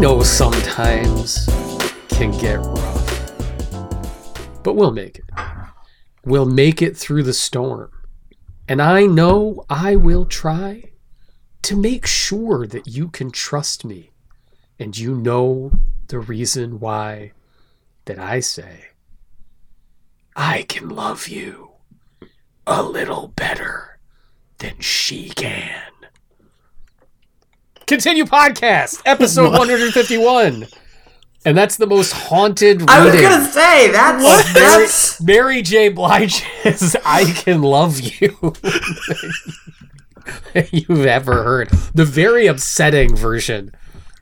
Know sometimes can get rough, but we'll make it. We'll make it through the storm. And I know I will try to make sure that you can trust me and you know the reason why that I say I can love you a little better than she can. Continue podcast, episode 151. And that's the most haunted I was gonna say that's Mary, that's Mary J. Blige's I Can Love You you've ever heard. The very upsetting version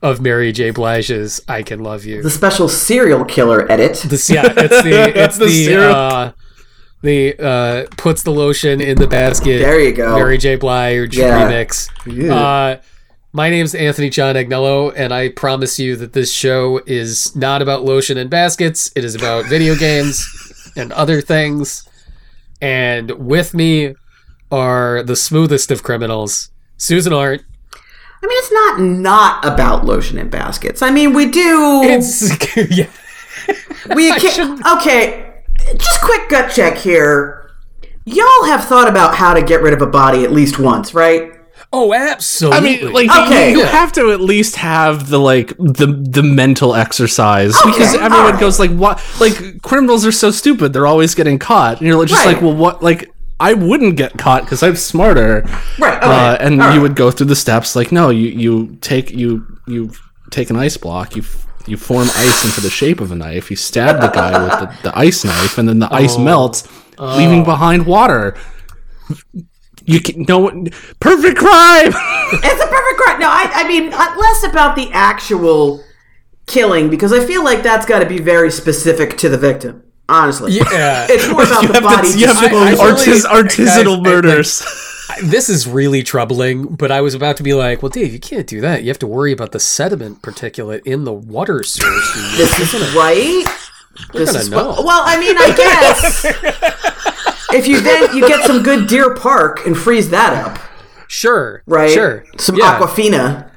of Mary J. Blige's I Can Love You. the special serial killer edit. This, yeah, it's the it's The the, syrup. uh, the uh, puts the lotion in the basket. There you go. Mary J. Blige Yeah. remix. Yeah. Uh, my name's Anthony John Agnello, and I promise you that this show is not about lotion and baskets. It is about video games and other things. And with me are the smoothest of criminals, Susan Arendt. I mean, it's not not about lotion and baskets. I mean, we do. It's yeah. we can, okay. Just quick gut check here. Y'all have thought about how to get rid of a body at least once, right? Oh, absolutely. I mean, like Okay. you, you Yeah. have to at least have the like the the mental exercise because everyone goes like, "What? Like criminals are so stupid; they're always getting caught." And you're just Right. like, "Well, what? Like I wouldn't get caught because I'm smarter." Right. Okay. Uh, and All you right. would go through the steps like, no, you you take you you take an ice block, you f- you form ice into the shape of a knife, you stab the guy with the, the ice knife, and then the ice melts, leaving behind water. You can no one- perfect crime. It's a perfect crime. No, I, I mean, uh, less about the actual killing because I feel like that's got to be very specific to the victim. Honestly, Yeah. it's more about you the have body. to, you have to I- I artis- really- artisanal guys, I- murders. this is really troubling, but I was about to be like, well, Dave, you can't do that. You have to worry about the sediment particulate in the water source. this is right. This gonna is know. what- well, I mean, I guess if you then you get some good Deer Park and freeze that up, Sure. right? Sure. Some yeah. Aquafina.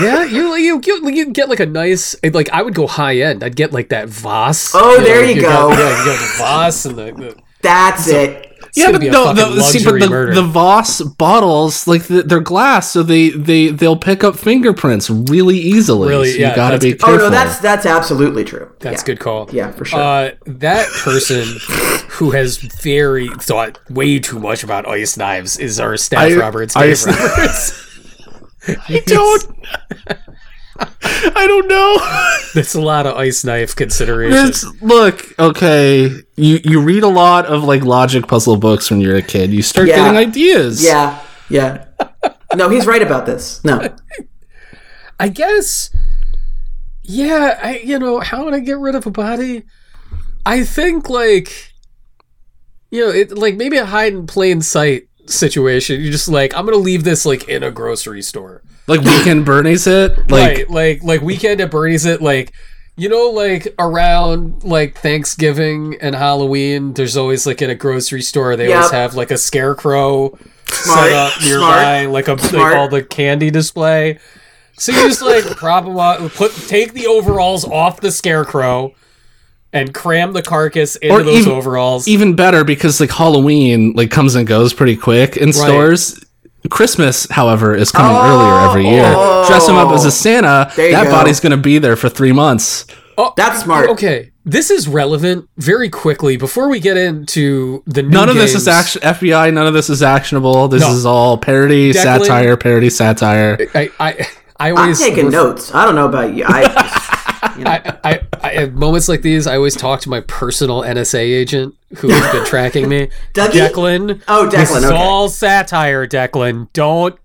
Yeah, you you you you get like a nice like I would go high end. I'd get like that Voss. Oh, there you got- go. yeah, you got the Voss and the, the That's it. Yeah, but be a no, the, see, but the, murder. the Voss bottles, like the, they're glass, so they they they'll pick up fingerprints really easily. Really? so Yeah, you gotta be good. Oh no, that's that's absolutely true. that's yeah. good call. Yeah, for sure. Uh, that person who has very thought way too much about ice knives is our staff I- Roberts. ice- Dave Roberts. I don't. I don't know. That's a lot of ice knife consideration. It's, look, okay, you you read a lot of like logic puzzle books when you're a kid. You start Yeah. getting ideas. yeah, yeah. No, he's right about this. No, I guess. Yeah, I you know how would I get rid of a body? I think like, you know, it like maybe a hide in plain sight situation. You're just like, I'm gonna leave this like in a grocery store, like weekend Bernie's it. Like right? Like like weekend at Bernie's. It like. You know, like around like Thanksgiving and Halloween, there's always like in a grocery store, they always have like a scarecrow Smart, set up nearby, like a like Smart. all the candy display. So you just like prop them up, put take the overalls off the scarecrow, and cram the carcass into Or those even- overalls. even better because like Halloween like comes and goes pretty quick in stores. Christmas, however, is coming earlier oh. every year. Dress him up as a Santa. That go. body's gonna be there for three months. oh, that's smart. okay. This is relevant very quickly before we get into the new None of this is games. action FBI. None of this is actionable. This No. is all parody, Declan- satire, parody, satire. I I I I'm taking ref- notes. I don't know about you. I, just, you know. I, I, I, at moments like these, I always talk to my personal NSA agent who has been tracking me. Dougie? Declan. Oh, This Declan, is all satire, Declan. Don't,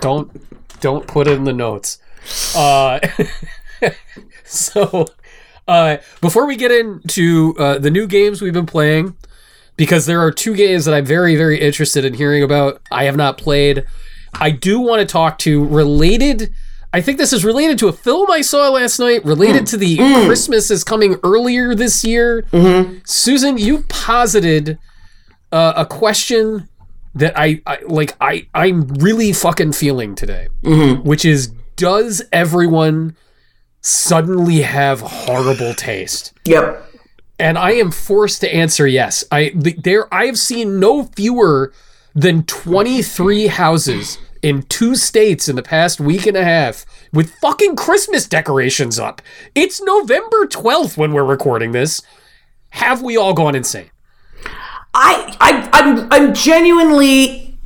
don't, don't put it in the notes. Uh, so, uh, before we get into uh, the new games we've been playing, because there are two games that I'm very, very interested in hearing about. I have not played. I do want to talk to related. I think this is related to a film I saw last night, related hmm. to the hmm. Christmas is coming earlier this year. Mm-hmm. Susan, you posited uh, a question that I, I like. I I'm really fucking feeling today, mm-hmm. which is does everyone suddenly have horrible taste? Yep. And I am forced to answer yes. I there I have seen no fewer than 23 houses in two states in the past week and a half with fucking Christmas decorations up. It's November 12th when we're recording this. Have we all gone insane? I, I I'm I'm genuinely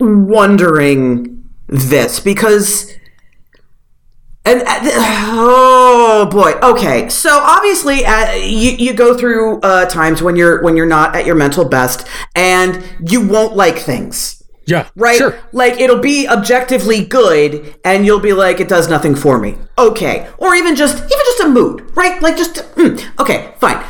wondering this because and uh, oh boy okay so obviously uh, you, you go through uh, times when you're when you're not at your mental best and you won't like things Yeah. right Sure. like it'll be objectively good and you'll be like it does nothing for me okay or even just even just a mood right like just mm, okay fine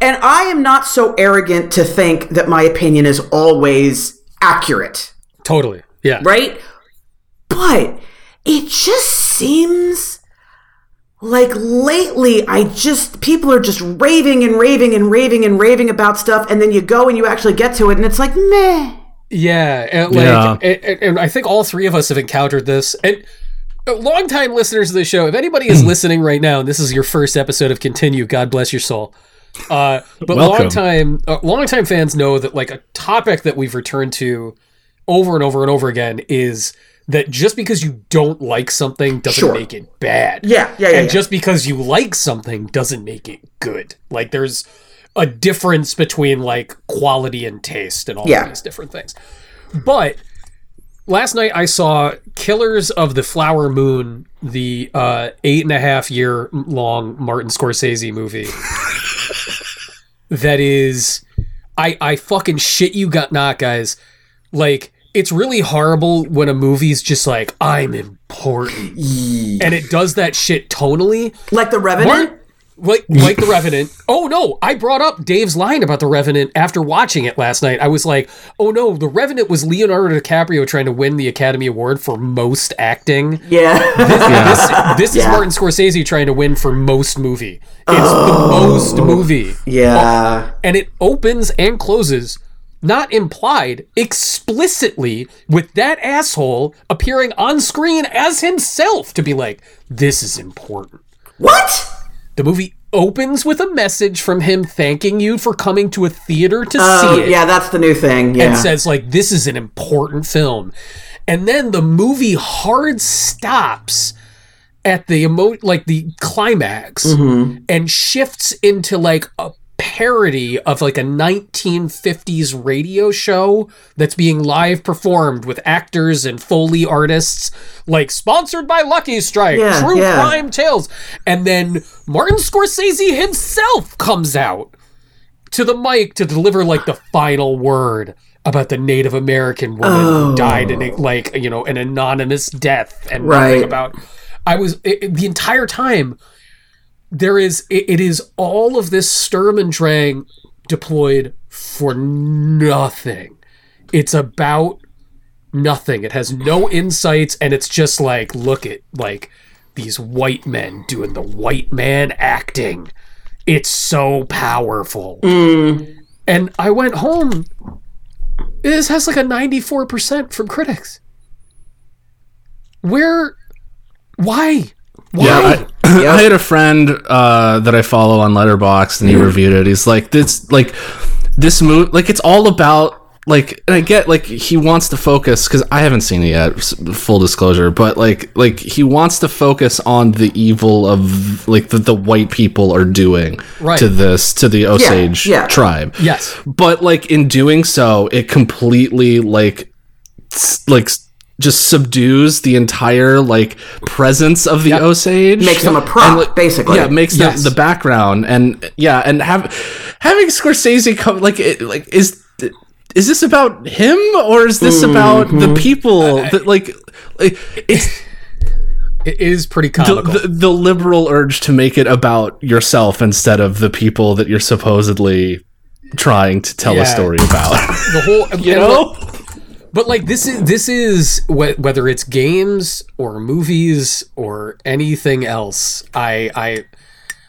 and i am not so arrogant to think that my opinion is always accurate Totally. Yeah. right but it just seems like lately i just people are just raving and raving and raving and raving about stuff and then you go and you actually get to it and it's like meh Yeah, and like, Yeah. And, and- and I think all three of us have encountered this. And uh, longtime listeners of the show, if anybody is listening right now, and this is your first episode of Continue, God bless your soul. Uh, but Welcome. longtime, uh, longtime fans know that like a topic that we've returned to over and over and over again is that just because you don't like something doesn't Sure. make it bad. Yeah, yeah, yeah, And yeah. just because you like something doesn't make it good. Like there's a difference between like quality and taste and all Yeah. these different things. But last night I saw Killers of the Flower Moon, the uh, eight and a half year long Martin Scorsese movie. that is, I I fucking shit you got not, guys. Like it's really horrible when a movie's just like I'm important, and it does that shit tonally. like the revenant What? Like, like the Revenant. Oh no! I brought up Dave's line about the Revenant after watching it last night. I was like, "Oh no, the Revenant was Leonardo DiCaprio trying to win the Academy Award for most acting. yeah This, this is Yeah. Martin Scorsese trying to win for most movie. It's the oh. most movie, yeah oh, and it opens and closes." Not implied, explicitly, with that asshole appearing on screen as himself to be like, this is important. what The movie opens with a message from him thanking you for coming to a theater to oh see it yeah that's the new thing yeah and says like this is an important film. And then the movie hard stops at the emo like the climax Mm-hmm. and shifts into like a parody of like a 1950s radio show that's being live performed with actors and foley artists like sponsored by Lucky Strike Yeah, True yeah. Crime Tales and then Martin Scorsese himself comes out to the mic to deliver like the final word about the Native American woman Oh. who died in a, like you know an anonymous death and Right. about I was it- the entire time there is it, it is all of this Sturm and Drang deployed for nothing. It's about nothing. It has no insights and it's just like look at like these white men doing the white man acting. It's so powerful. Mm. And I went home. This has like a 94% from critics. Where why? Why? Yeah, I, I had a friend uh, that I follow on Letterboxd, and he reviewed it. He's like, "This, like, this movie, like, it's all about." Like and I get like he wants to focus because I haven't seen it yet. Full disclosure, but like like he wants to focus on the evil of like the, the white people are doing Right. to this to the Osage yeah. tribe. yes. but like in doing so it completely like like just subdues the entire like presence of the osage. Makes them a prop And, like, basically. yeah makes Yes. them the background. And yeah and have having scorsese come like it, like is is this about him or is this mm-hmm. about the people that like like, it's It is pretty the, comical. the, the liberal urge to make it about yourself instead of the people that you're supposedly trying to tell Yeah. a story about. The whole you know But like this is this is wh- whether it's games or movies or anything else. I I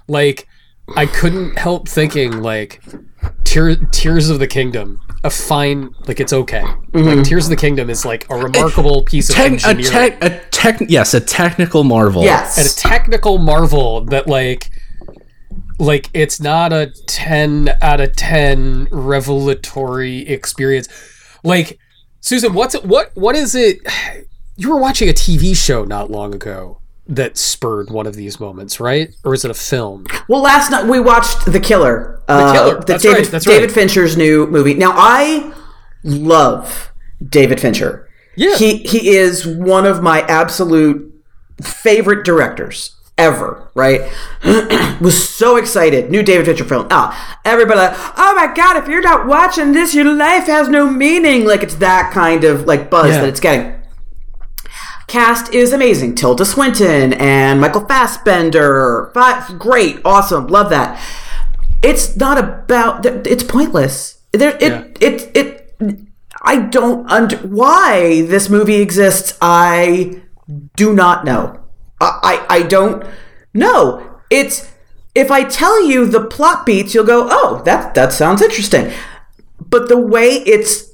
like I couldn't help thinking like Tear, Tears of the Kingdom, a fine, like it's okay. Like mm-hmm. Tears of the Kingdom is like a remarkable piece of Tec- a, engineering tech, a tech, yes, a technical marvel. Yes. and a technical marvel that like like it's not a 10 out of 10 revelatory experience like susan what's it what what is it you were watching a tv show not long ago that spurred one of these moments right or is it a film Well, last night we watched The Killer. Uh, the Killer, that's David, right, that's David right. Fincher's new movie. Now, I love David Fincher. Yeah. He he is one of my absolute favorite directors ever, right? was so excited. New David Fincher film. Ah, everybody like, oh my god, if you're not watching this, your life has no meaning. Like it's that kind of like buzz Yeah. that it's getting. Cast is amazing. Tilda Swinton and Michael Fassbender. Fi- Great, awesome, love that. It's not about. It's pointless. There, it, it, it. I don't under why this movie exists. I do not know. I, I, I don't know. It's if I tell you the plot beats, you'll go, "Oh, that that sounds interesting." But the way it's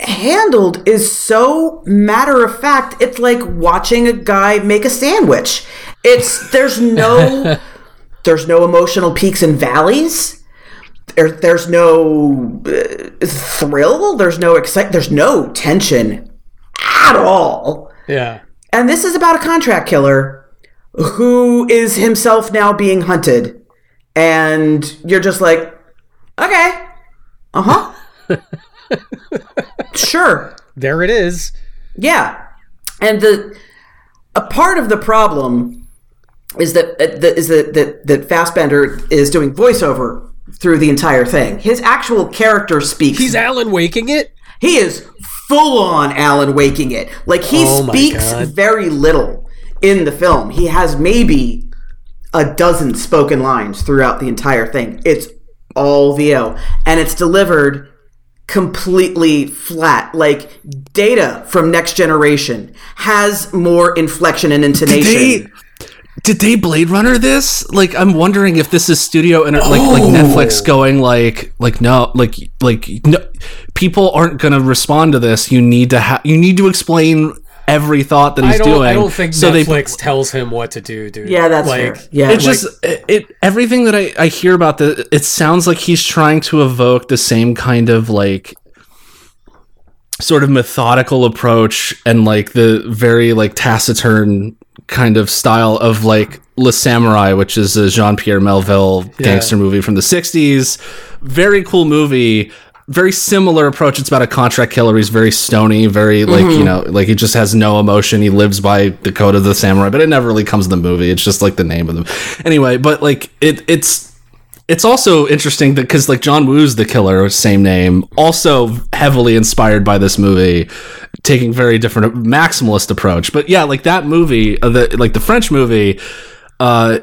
handled is so matter of fact. It's like watching a guy make a sandwich. It's there's no there's no emotional peaks and valleys. There, there's no uh, thrill. There's no excite. There's no tension at all. yeah And this is about a contract killer who is himself now being hunted. And you're just like, okay, uh huh. sure. there it is Yeah. And the a part of the problem is that uh, is that that that Fassbender is doing voiceover through the entire thing. His actual character speaks. he's alan waking it he is full on Alan waking it. Like he Oh speaks very little in the film. He has maybe a dozen spoken lines throughout the entire thing. It's all VO and it's delivered completely flat. Like Data from Next Generation has more inflection and intonation. They, did they Blade Runner this? Like, I'm wondering if this is studio and like like Oh. Netflix going like like no like like no, people aren't gonna respond to this. You need to have you need to explain every thought that he's i don't doing. i don't think so they netflix tells him what to do dude yeah, that's like fair. Yeah, It's just it, it. Everything that I I hear about the it sounds like he's trying to evoke the same kind of like sort of methodical approach and like the very like taciturn kind of style of like Le Samurai, which is a Jean Pierre Melville gangster movie from the '60s. Very cool movie. Very similar approach. It's about a contract killer. He's very stony, very like mm-hmm. you know, like he just has no emotion. He lives by the code of the samurai, but it never really comes in the movie. It's just like the name of them. Anyway, but like it, it's it's also interesting that because like John Woo's the killer, same name, also heavily inspired by this movie, taking very different maximalist approach. But yeah, like that movie, uh, the like the French movie, uh,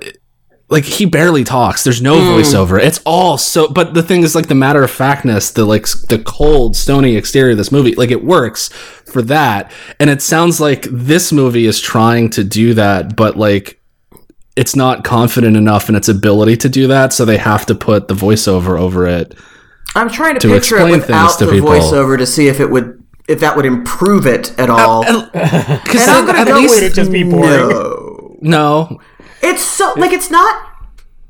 like he barely talks. There's no voiceover. It's all so. But the thing is, like the matter of factness, the like the cold, stony exterior of this movie, like it works for that. And it sounds like this movie is trying to do that, but like it's not confident enough in its ability to do that, so they have to put the voiceover over it. I'm trying to, to picture it without to the people. voiceover to see if it would if that would improve it at all. Because And I'm gonna at go least with it just be boring. No. no, It's so like it's not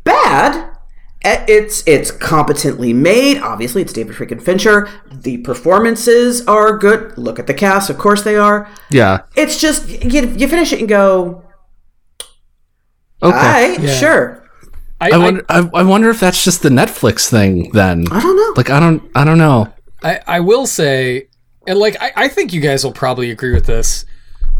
bad. Eh, It's it's competently made. Obviously, it's David freaking Fincher. The performances are good. Look at the cast, of course they are. yeah, It's just you, you finish it and go, okay. all right, Yeah. sure. I, I wonder. I, I wonder if that's just the Netflix thing. Then I don't know. like I don't. I don't know. I, I will say, and like I, I think you guys will probably agree with this.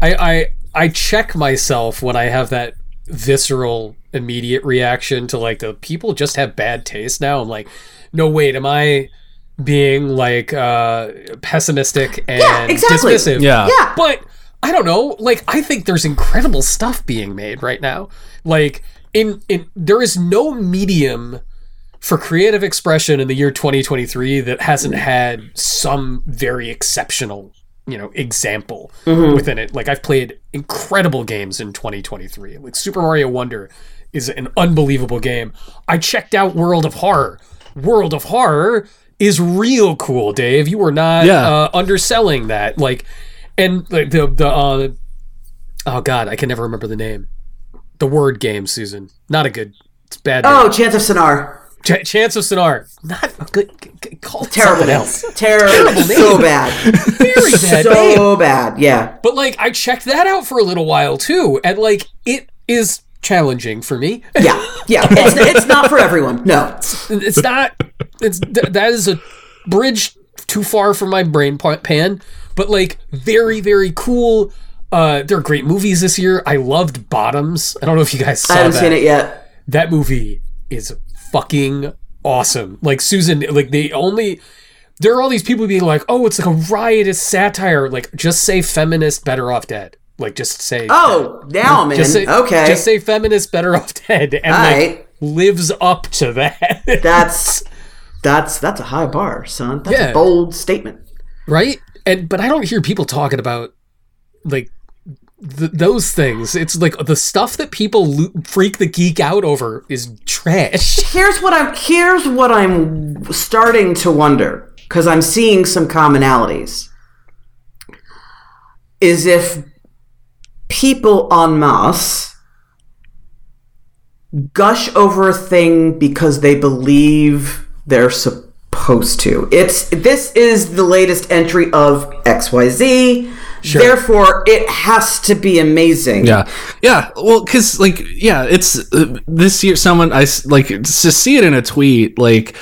I, I I check myself when I have that visceral immediate reaction to like the people just have bad taste now. I'm like, no wait, am I being like uh pessimistic and Yeah, exactly. dismissive? Yeah. yeah, But I don't know. Like I think there's incredible stuff being made right now. Like in in there is no medium for creative expression in the year 2023 that hasn't had some very exceptional, you know, example within it. Like I've played incredible games in 2023. Like Super Mario Wonder is an unbelievable game. I checked out World of Horror. World of Horror is real cool, Dave. You were not Yeah. uh, underselling that. Like, and like the, the uh, oh god, I can never remember the name. The word game, Susan. Not a good. It's bad. name. Oh, Chants of Sennaar. Ch- Chants of Sennaar. Not a good. c- Call it Terrible name. else. Terrible. So bad. Very bad name. so bad. Yeah. But like, I checked that out for a little while too, and like, it is challenging for me. Yeah. Yeah. It's, it's not for everyone. No. it's not. It's th- that is a bridge too far from my brain pan. But like, very very cool. Uh, there are great movies this year. I loved Bottoms. I don't know if you guys saw I haven't that. seen it yet. that movie is fucking awesome. Like Susan, like they only there are all these people being like, "Oh, it's like a riotous satire." Like, just say feminist, better off dead. Like, just say, Oh, now I'm just say, okay. just say feminist, better off dead, and All like right. lives up to that, That's that's that's a high bar, son. That's Yeah. a bold statement. right? And but I don't hear people talking about like. Th- those things it's like the stuff that people lo- freak the geek out over is trash Here's what I'm here's what I'm starting to wonder because I'm seeing some commonalities. Is if people en masse gush over a thing because they believe they're supposed to. It's this is the latest entry of XYZ. Therefore, it has to be amazing. Yeah, yeah. Well, because like, yeah, it's uh, this year. Someone I like to see it in a tweet. Like,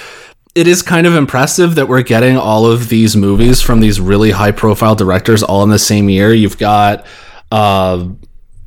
it is kind of impressive that we're getting all of these movies from these really high-profile directors all in the same year. You've got, uh,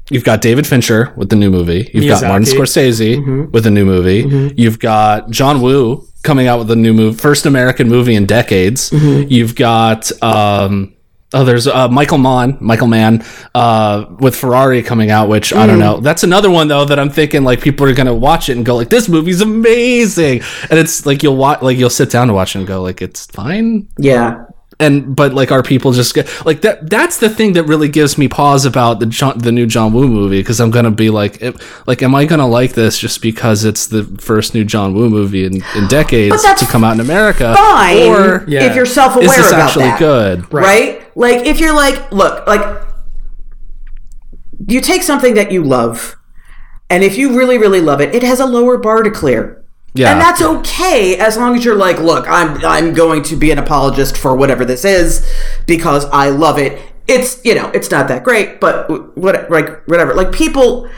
you've got David Fincher with the new movie. You've got Martin Miyazaki. Scorsese with a new movie. You've got John Woo coming out with a new movie, first American movie in decades. You've got. Um, Oh, there's uh, Michael Mann, Michael Mann, uh, with Ferrari coming out, which I don't know. That's another one though that I'm thinking like people are gonna watch it and go like, "This movie's amazing," and it's like you'll watch, like you'll sit down to watch it and go like, "It's fine," Yeah. And but like our people just get like that. That's the thing that really gives me pause about the John, the new John Woo movie because I'm gonna be like, it, like, am I gonna like this just because it's the first new John Woo movie in, in decades to come out in America? Fine or Yeah. if you're self-aware is this about actually that. good? right. Like if you're like, look, like you take something that you love, and if you really, really love it, it has a lower bar to clear. Yeah. And that's okay as long as you're like, look, I'm I'm going to be an apologist for whatever this is because I love it. It's you know, it's not that great, but what like whatever. Like people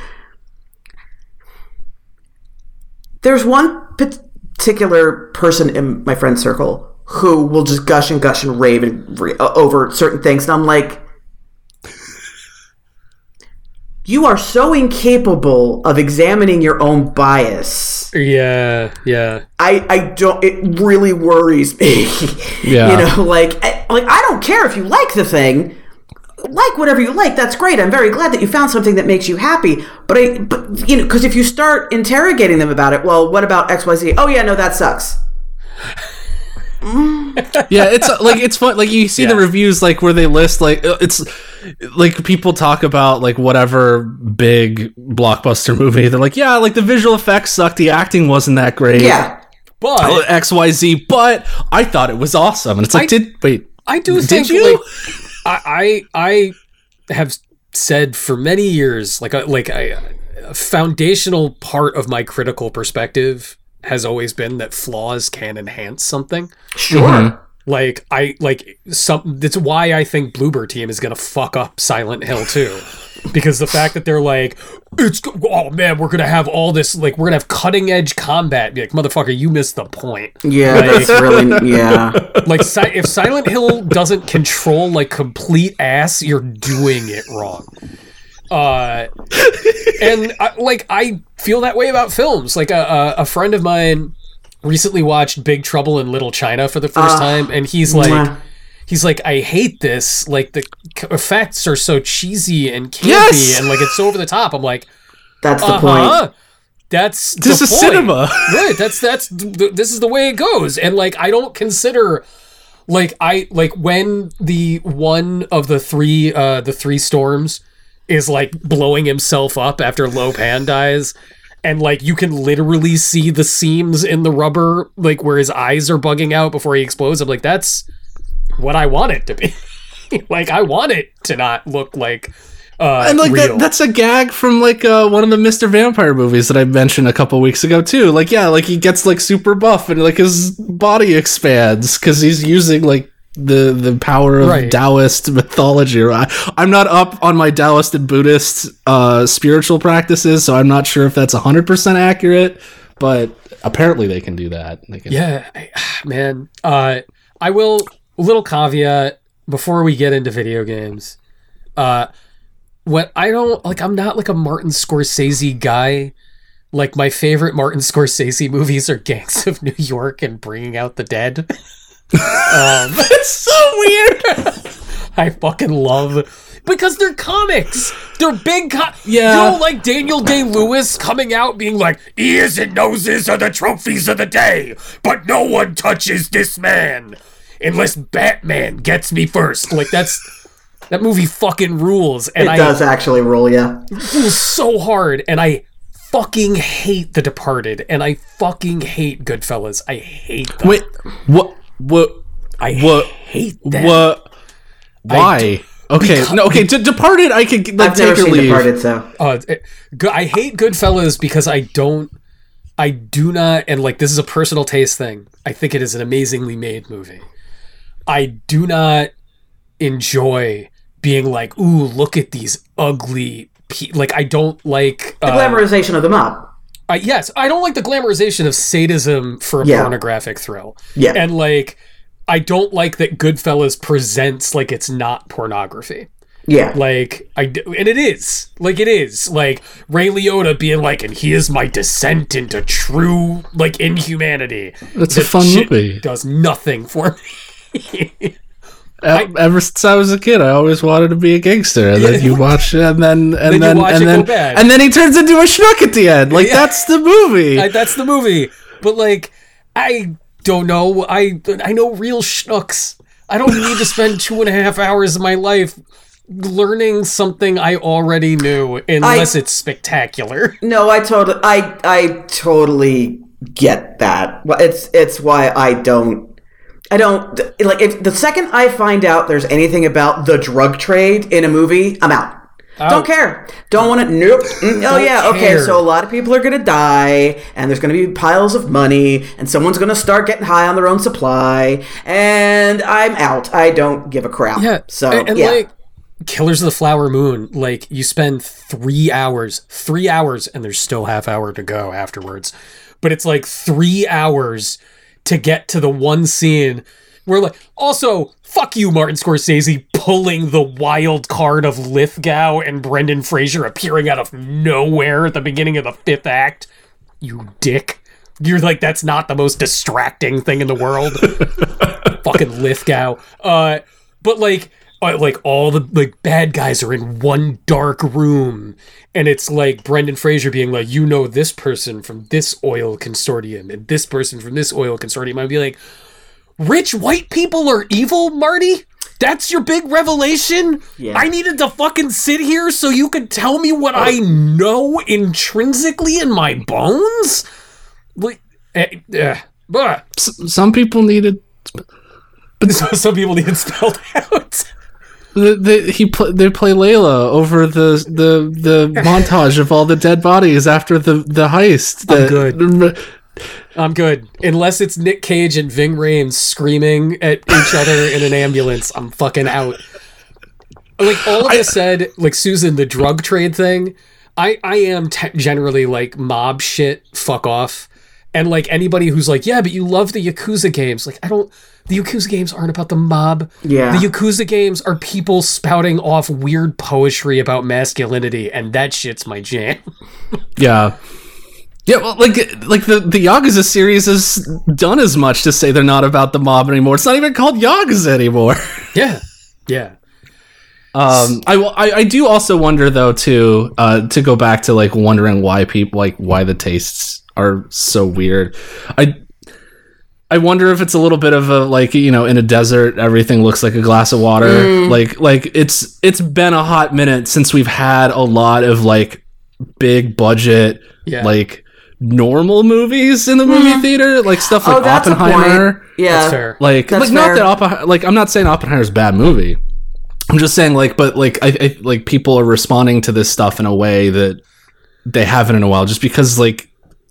there's one particular person in my friend circle who will just gush and gush and rave and re- over certain things, and I'm like, you are so incapable of examining your own bias. yeah yeah I, I don't. It really worries me. Yeah. you know, like I, like I don't care if you like the thing. Like whatever you like, that's great. I'm very glad that you found something that makes you happy. But I, but you know, because if you start interrogating them about it, well, what about X, Y, Z? Oh yeah, no, that sucks. Yeah it's uh, like it's fun like you see the reviews like where they list like uh, it's like people talk about like whatever big blockbuster movie they're like yeah like the visual effects sucked the acting wasn't that great. Yeah, but Oh, xyz but i thought it was awesome and it's like I- did wait I do Did think you? like I I I have said for many years like like a, a foundational part of my critical perspective has always been that flaws can enhance something. sure. Mm-hmm. Like I like some that's why I think Bloober Team is gonna fuck up Silent Hill 2. Because the fact that they're like, it's oh man, we're gonna have all this like we're gonna have cutting edge combat. Be like, motherfucker, you missed the point. Yeah, Like- that's really yeah. like si- if Silent Hill doesn't control like complete ass, you're doing it wrong. Uh, and I, like I feel that way about films. Like a, a, a friend of mine recently watched Big Trouble in Little China for the first Ah, time, and he's like, mwah. he's like, I hate this. Like the effects are so cheesy and campy, Yes! and like it's so over the top. I'm like, That's the uh point. That's This the is point. cinema. right? That's that's th- this is the way it goes. And like, I don't consider like I like when the one of the three uh the three storms is like blowing himself up after Lo Pan dies. and like you can literally see the seams in the rubber, like where his eyes are bugging out before he explodes. I'm like, that's what I want it to be. like I want it to not look like uh and like real. that, that's a gag from like uh, one of the Mr. Vampire movies that I mentioned a couple weeks ago too. Like yeah, like he gets like super buff and like his body expands because he's using like the the power of Right. Taoist mythology. I, I'm not up on my Taoist and Buddhist uh, spiritual practices, so I'm not sure if that's 100 percent accurate. But apparently they can do that. Can, Yeah, I, man. Uh, I will. Little caveat before we get into video games. Uh, what I don't like, I'm not like a Martin Scorsese guy. Like my favorite Martin Scorsese movies are Gangs of New York and Bringing Out the Dead. um, it's so weird. I fucking love because they're comics. They're big. Co- Yeah. You don't like Daniel Day Lewis coming out being like, ears and noses are the trophies of the day, but no one touches this man unless Batman gets me first. Like that's that movie fucking rules, and It I does actually rule. yeah. rules so hard, and I fucking hate The Departed, and I fucking hate Goodfellas. I hate them. Wait, what? What? I what- hate them. What? Why? Okay, because- no, okay. D- Departed, I could like I've never take or seen leave. Departed, so Uh, it- I hate Goodfellas because I don't, I do not, and like this is a personal taste thing. I think it is an amazingly made movie. I do not enjoy being like, ooh, look at these ugly. Pe-. Like I don't like. the Uh, glamorization of the mob. I, yes, I don't like the glamorization of sadism for a Yeah. pornographic thrill. Yeah. and like. I don't like that Goodfellas presents like it's not pornography. Yeah. Like I d- and it is like it is like Ray Liotta being like, and he is my descent into true like inhumanity. That's a fun shit movie. Does nothing for me. E- Ever since I was a kid, I always wanted to be a gangster. And then you watch, it, and then and you then watch and it go then and then he turns into a schnook at the end. Like Yeah. that's the movie. I, that's the movie. But like, I don't know. I I know real schnooks. I don't need to spend two and a half hours of my life learning something I already knew, unless it's spectacular. No, I totally, I, I totally get that. It's, it's why I don't, I don't like. If the second I find out there's anything about the drug trade in a movie, I'm out. Don't care. Don't want to. Nope. Mm, oh yeah. Okay. So a lot of people are gonna die, and there's gonna be piles of money, and someone's gonna start getting high on their own supply, and I'm out. I don't give a crap. Yeah. So and, and yeah. like Killers of the Flower Moon, like you spend three hours, three hours, and there's still half hour to go afterwards. But it's like three hours to get to the one scene where like also fuck you, Martin Scorsese, pulling the wild card of Lithgow and Brendan Fraser appearing out of nowhere at the beginning of the fifth act. You dick. You're like, that's not the most distracting thing in the world. Fucking Lithgow. Uh, but like, Uh, like all the like bad guys are in one dark room, and it's like Brendan Fraser being like, you know, this person from this oil consortium and this person from this oil consortium. I'd be like, rich white people are evil, Marty. That's your big revelation. Yeah. I needed to fucking sit here so you could tell me what I oh. know intrinsically in my bones. Like, eh, eh, bah. S- some people needed. but some people need it spelled out. The, the, he pl- they play Layla over the the the montage of all the dead bodies after the the heist. I'm good. I'm good. Unless it's Nick Cage and Ving Rhames screaming at each other in an ambulance, I'm fucking out. Like all of this said, like Susan, the drug trade thing, I I am te- generally like mob shit. Fuck off. And like anybody who's like, yeah, but you love the Yakuza games. Like I don't. The Yakuza games aren't about the mob. Yeah. The Yakuza games are people spouting off weird poetry about masculinity, and that shit's my jam. Yeah. Yeah, well, like like the the Yakuza series has done as much to say they're not about the mob anymore. It's not even called Yakuza anymore. yeah. Yeah. Um, I, will- I I do also wonder though too uh, to go back to like wondering why people like why the tastes are so weird. I I wonder if it's a little bit of a like you know in a desert everything looks like a glass of water. Mm. Like like it's it's been a hot minute since we've had a lot of like big budget Yeah. like normal movies in the movie mm-hmm. theater, like stuff like oh, that's a Oppenheimer. point. Yeah, That's fair. Like, That's like not that Oppenheimer. Like, I'm not saying Oppenheimer's a bad movie. I'm just saying, like, but like, I, I like people are responding to this stuff in a way that they haven't in a while, just because like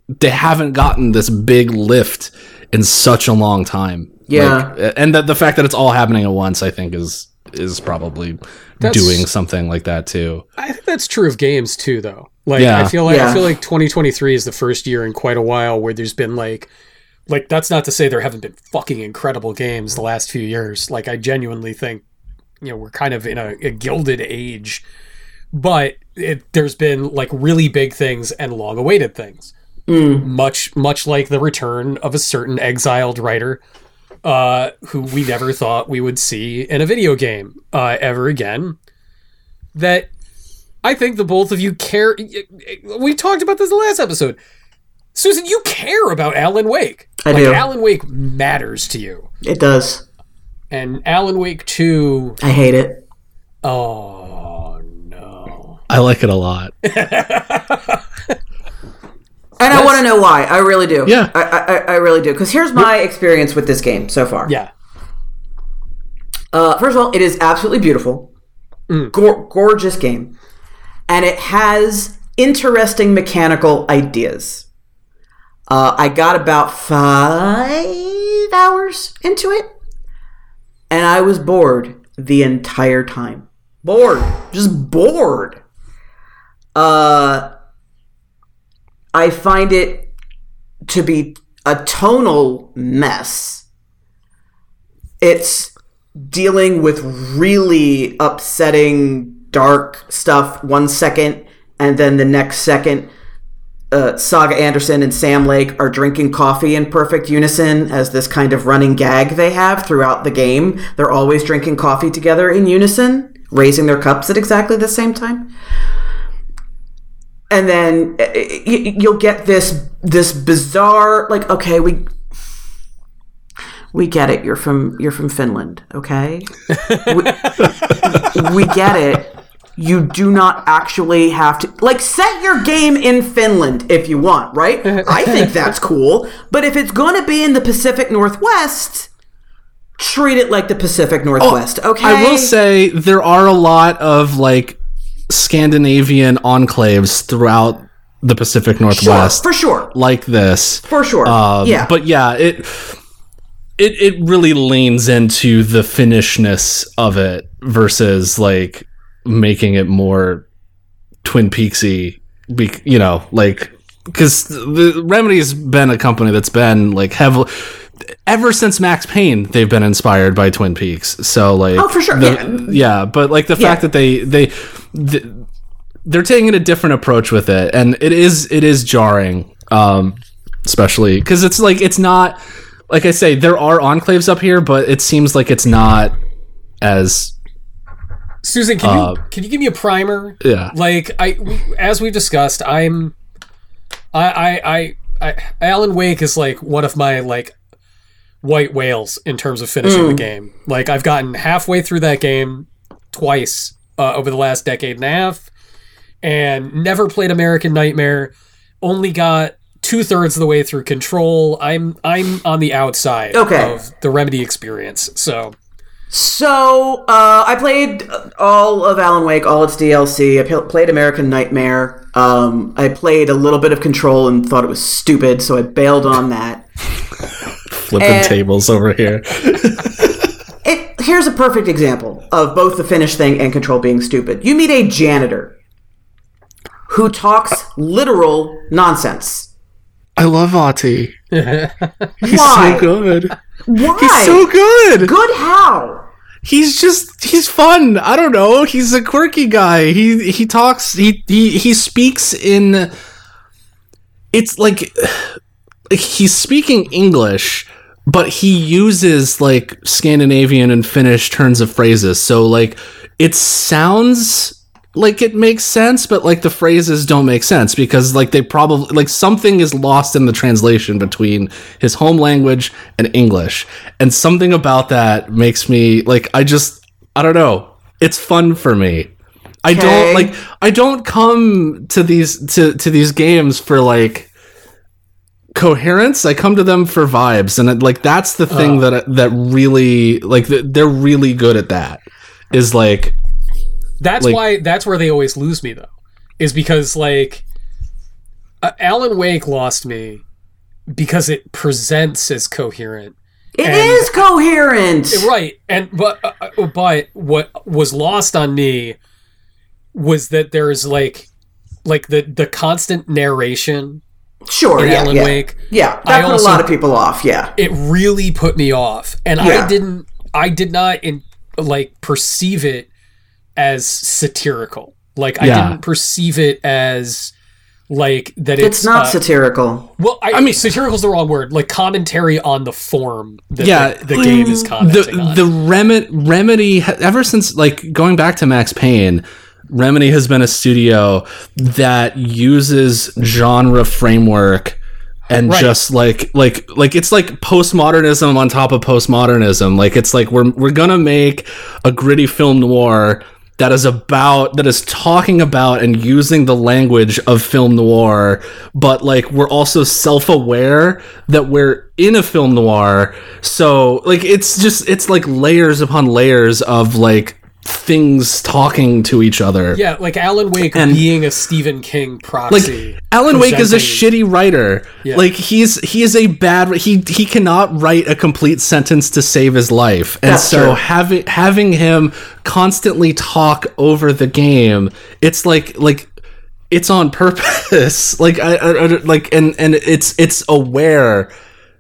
they haven't gotten this big lift in such a long time. Yeah. Like, and that the fact that it's all happening at once, I think, is is probably That's- doing something like that too. I think that's true of games too, though. Like Yeah. I feel like I feel like 2023 is the first year in quite a while where there's been like, like that's not to say there haven't been fucking incredible games the last few years. Like I genuinely think, you know, we're kind of in a, a gilded age, but it, there's been like really big things and long-awaited things. Much much like the return of a certain exiled writer uh, who we never thought we would see in a video game uh, ever again. That I think the both of you care. We talked about this in the last episode. Susan, you care about Alan Wake. I like, do. Alan Wake matters to you. it does. And Alan Wake 2, I hate it. oh no. I like it a lot. And I want to know why. I really do. Yeah. I, I, I really do. Because here's my experience with this game so far. Yeah. Uh, first of all, it is absolutely beautiful, Mm. Gor- gorgeous game, and it has interesting mechanical ideas. Uh, I got about five hours into it, and I was bored the entire time. Bored, just bored. Uh, I find it to be a tonal mess. It's dealing with really upsetting, dark stuff one second, and then the next second, uh, Saga Anderson and Sam Lake are drinking coffee in perfect unison as this kind of running gag they have throughout the game. They're always drinking coffee together in unison, raising their cups at exactly the same time. And then uh, you'll get this this bizarre like okay we we get it. You're from you're from Finland, okay? we, we get it. You do not actually have to like set your game in Finland if you want, right? I think that's cool. But if it's going to be in the Pacific Northwest, treat it like the Pacific Northwest, okay? I will say there are a lot of like Scandinavian enclaves throughout the Pacific sure, Northwest for sure. like this. For sure. Um, yeah. But yeah, it it it really leans into the Finnishness of it versus like making it more Twin Peaksy. Be, you know, like because the Remedy's been a company that's been like heavily. Ever since Max Payne, they've been inspired by Twin Peaks. So like, Oh, for sure, the- yeah. But like the fact that they they, th they're taking a different approach with it, and it is it is jarring, um, especially because it's like it's not like I say there are enclaves up here, but it seems like it's not as Susan, can Uh, you can you give me a primer? yeah. Like I, we, as we've discussed, I'm, I, I, I, I, Alan Wake is like one of my like white whales in terms of finishing the game. Like I've gotten halfway through that game twice uh, over the last decade and a half, and never played American Nightmare. Only got two thirds of the way through Control. I'm I'm on the outside Okay. of the Remedy experience. So So uh, I played all of Alan Wake, all its DLC. I played American Nightmare. Um, I played a little bit of Control and thought it was stupid, so I bailed on that. Flipping And- tables over here. It, here's a perfect example of both the Finnish thing and Control being stupid. You meet a janitor who talks literal nonsense. I love Ahti. He's Why? so good. Why? He's so good. Good how? He's just he's fun. I don't know. He's a quirky guy. He he talks he he he speaks in it's like like he's speaking English, but he uses like Scandinavian and Finnish turns of phrases. So like it sounds like it makes sense, but like the phrases don't make sense because like they probably like something is lost in the translation between his home language and English. And something about that makes me like I just I don't know. It's fun for me. I Okay. don't like I don't come to these to to these games for like coherence. I come to them for vibes and it, like that's the thing that that really like th- they're really good at that. Is like That's Like- why. That's where they always lose me, though, is because like uh, Alan Wake lost me because it presents as coherent, It And- is coherent. right? And but uh, uh, but what was lost on me was that there's like like the the constant narration Sure, in yeah, Alan yeah. Wake. Yeah, I that put also- a lot of people off. Yeah, It really put me off, and Yeah. I didn't. I did not in like perceive it as satirical. Like I didn't perceive it as like that. It's, it's not uh, satirical. Well, I, I mean, satirical is the wrong word. Like commentary on the form that yeah, the, the game is commenting the on. the remedy remedy ever since like going back to Max Payne, Remedy has been a studio that uses genre framework and Right. just like like like it's like postmodernism on top of postmodernism. Like it's like we're we're gonna make a gritty film noir that is about that is talking about and using the language of film noir, but like we're also self-aware that we're in a film noir. So like it's just it's like layers upon layers of like things talking to each other. yeah, like Alan Wake And- being a Stephen King Like proxy. Alan Wake is a shitty writer. Yeah. Like he's he is a bad he he cannot write a complete sentence to save his life. And That's so true. having having him constantly talk over the game, it's like like it's on purpose. like I, I, I like and and it's it's aware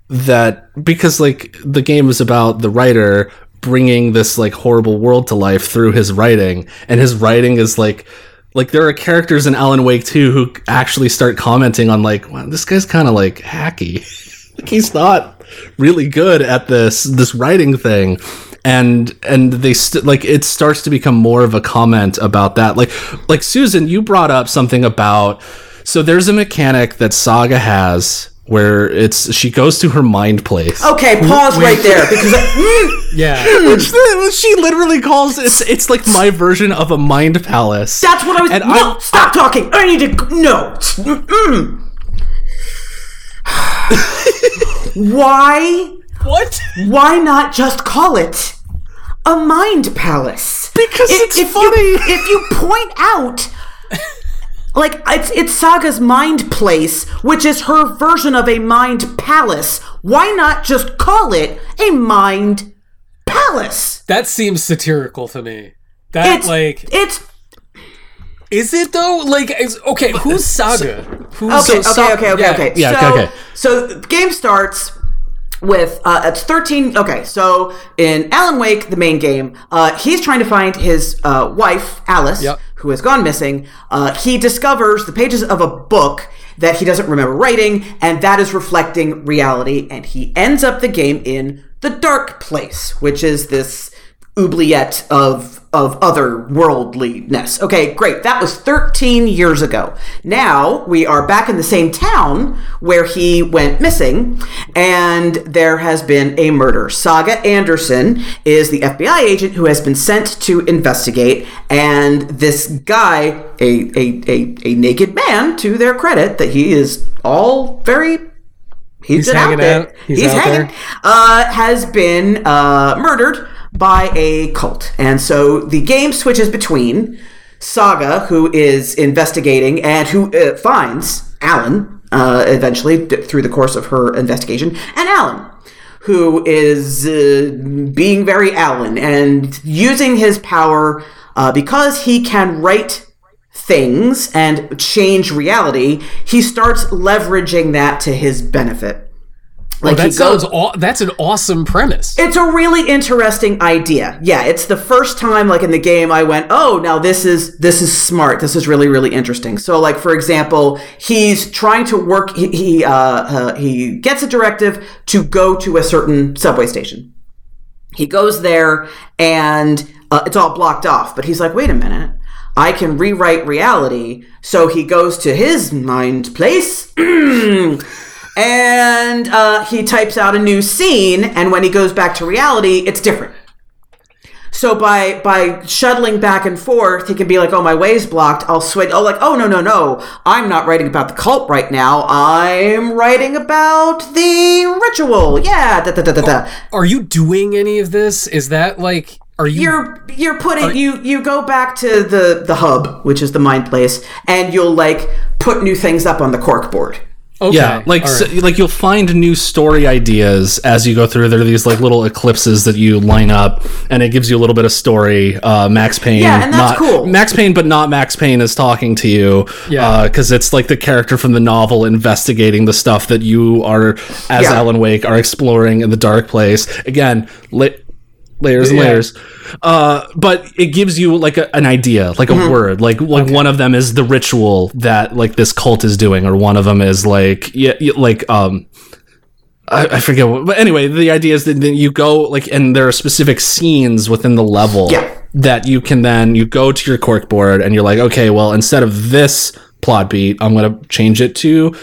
that because like the game is about the writer bringing this like horrible world to life through his writing. And his writing is like like there are characters in Alan Wake 2 who actually start commenting on like wow, this guy's kind of like hacky. Like he's not really good at this this writing thing. And and they st- like it starts to become more of a comment about that. Like like Susan you brought up something about so there's a mechanic that Saga has where it's she goes to her mind place Okay, pause right there because I, mm, yeah, Which she literally calls it's it's like my version of a mind palace. that's what I was. And no, I- stop talking. I need to. No. Why? what? Why not just call it a mind palace? Because it's if funny. You, if you point out, like it's it's Saga's mind place, which is her version of a mind palace. Why not just call it a mind palace? That seems satirical to me. That It's like it's is it though? Like is, okay, who's Saga? Who's Okay, so okay, Sa- okay, okay, yeah. okay. Yeah, so, okay, okay. So the game starts with uh, it's 13. Okay, so in Alan Wake, the main game, uh, he's trying to find his uh, wife Alice, Yep. Who has gone missing. Uh, he discovers the pages of a book that he doesn't remember writing, and that is reflecting reality. And he ends up the game in the dark place, which is this oubliette of of otherworldliness. Okay, great. That was 13 years ago. Now we are back in the same town where he went missing, and there has been a murder. Saga Anderson is the FBI agent who has been sent to investigate, and this guy, a a, a, a naked man, to their credit, that he is all very he's, been hanging there. out. He's out hanging. there. Uh, has been uh, murdered by a cult, and so the game switches between Saga, who is investigating and who uh, finds Alan uh, eventually through the course of her investigation, and Alan. Who is uh, being very Alan and using his power uh, because he can write things and change reality, he starts leveraging that to his benefit. Like that he sounds goes, aw- that's an awesome premise. it's a really interesting idea. Yeah, it's the first time like in the game I went, "Oh, now this is this is smart. This is really really interesting." So like for example, he's trying to work he he, uh, uh, he gets a directive to go to a certain subway station. He goes there and uh, it's all blocked off, but he's like, "Wait a minute. I can rewrite reality." So he goes to his mind place. and uh, he types out a new scene and when he goes back to reality it's different so by by shuttling back and forth, he can be like, "Oh, my way's blocked." I'll switch. Oh, like, "Oh, no, no, no! I'm not writing about the cult right now. I'm writing about the ritual." Yeah, da da da da da. Are you doing any of this? Is that like are you You're you're putting you you go back to the the hub, which is the mind place, and you'll like put new things up on the cork board. Okay? Yeah, like all so, like you'll find new story ideas as you go through. There are these like little eclipses that you line up, and it gives you a little bit of story. Uh, Max Payne, Yeah, and that's not, cool. Max Payne, but not Max Payne is talking to you. Yeah. because it's like the character from the novel investigating the stuff that you are, as Yeah. Alan Wake, are exploring in the dark place. Again, la- layers and Yeah. layers. Uh, but it gives you like a, an idea, like a Mm-hmm. word, like like one of them is the ritual that like this cult is doing, or one of them is like yeah, like um. I, I forget what, but anyway, the idea is that then you go like, and there are specific scenes within the level Yeah. that you can then you go to your cork board and you're like, okay, well, instead of this plot beat, I'm gonna change it to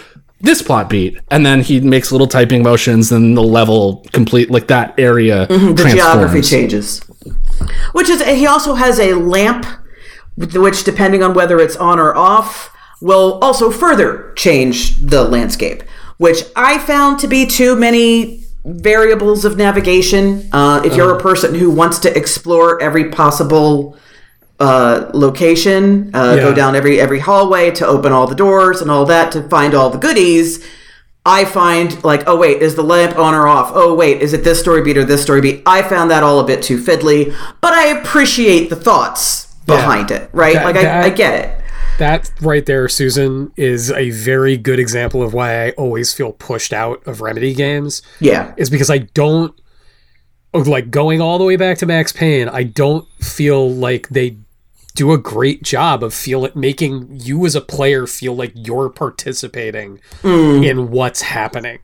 this plot beat, and then he makes little typing motions, and the level complete like that area Mm-hmm. the geography changes. Which is, he also has a lamp, which, depending on whether it's on or off, will also further change the landscape. Which I found to be too many variables of navigation. Uh, if you're a person who wants to explore every possible uh, location, uh, go down every every hallway to open all the doors and all that to find all the goodies. I find like, oh wait, is the lamp on or off? Oh wait, is it this story beat or this story beat? I found that all a bit too fiddly, but I appreciate the thoughts behind it, right? That- like I, that- I get it. That right there, Susan, is a very good example of why I always feel pushed out of Remedy games. Yeah. Is because I don't like going all the way back to Max Payne. I don't feel like they do a great job of feel it making you as a player feel like you're participating in what's happening.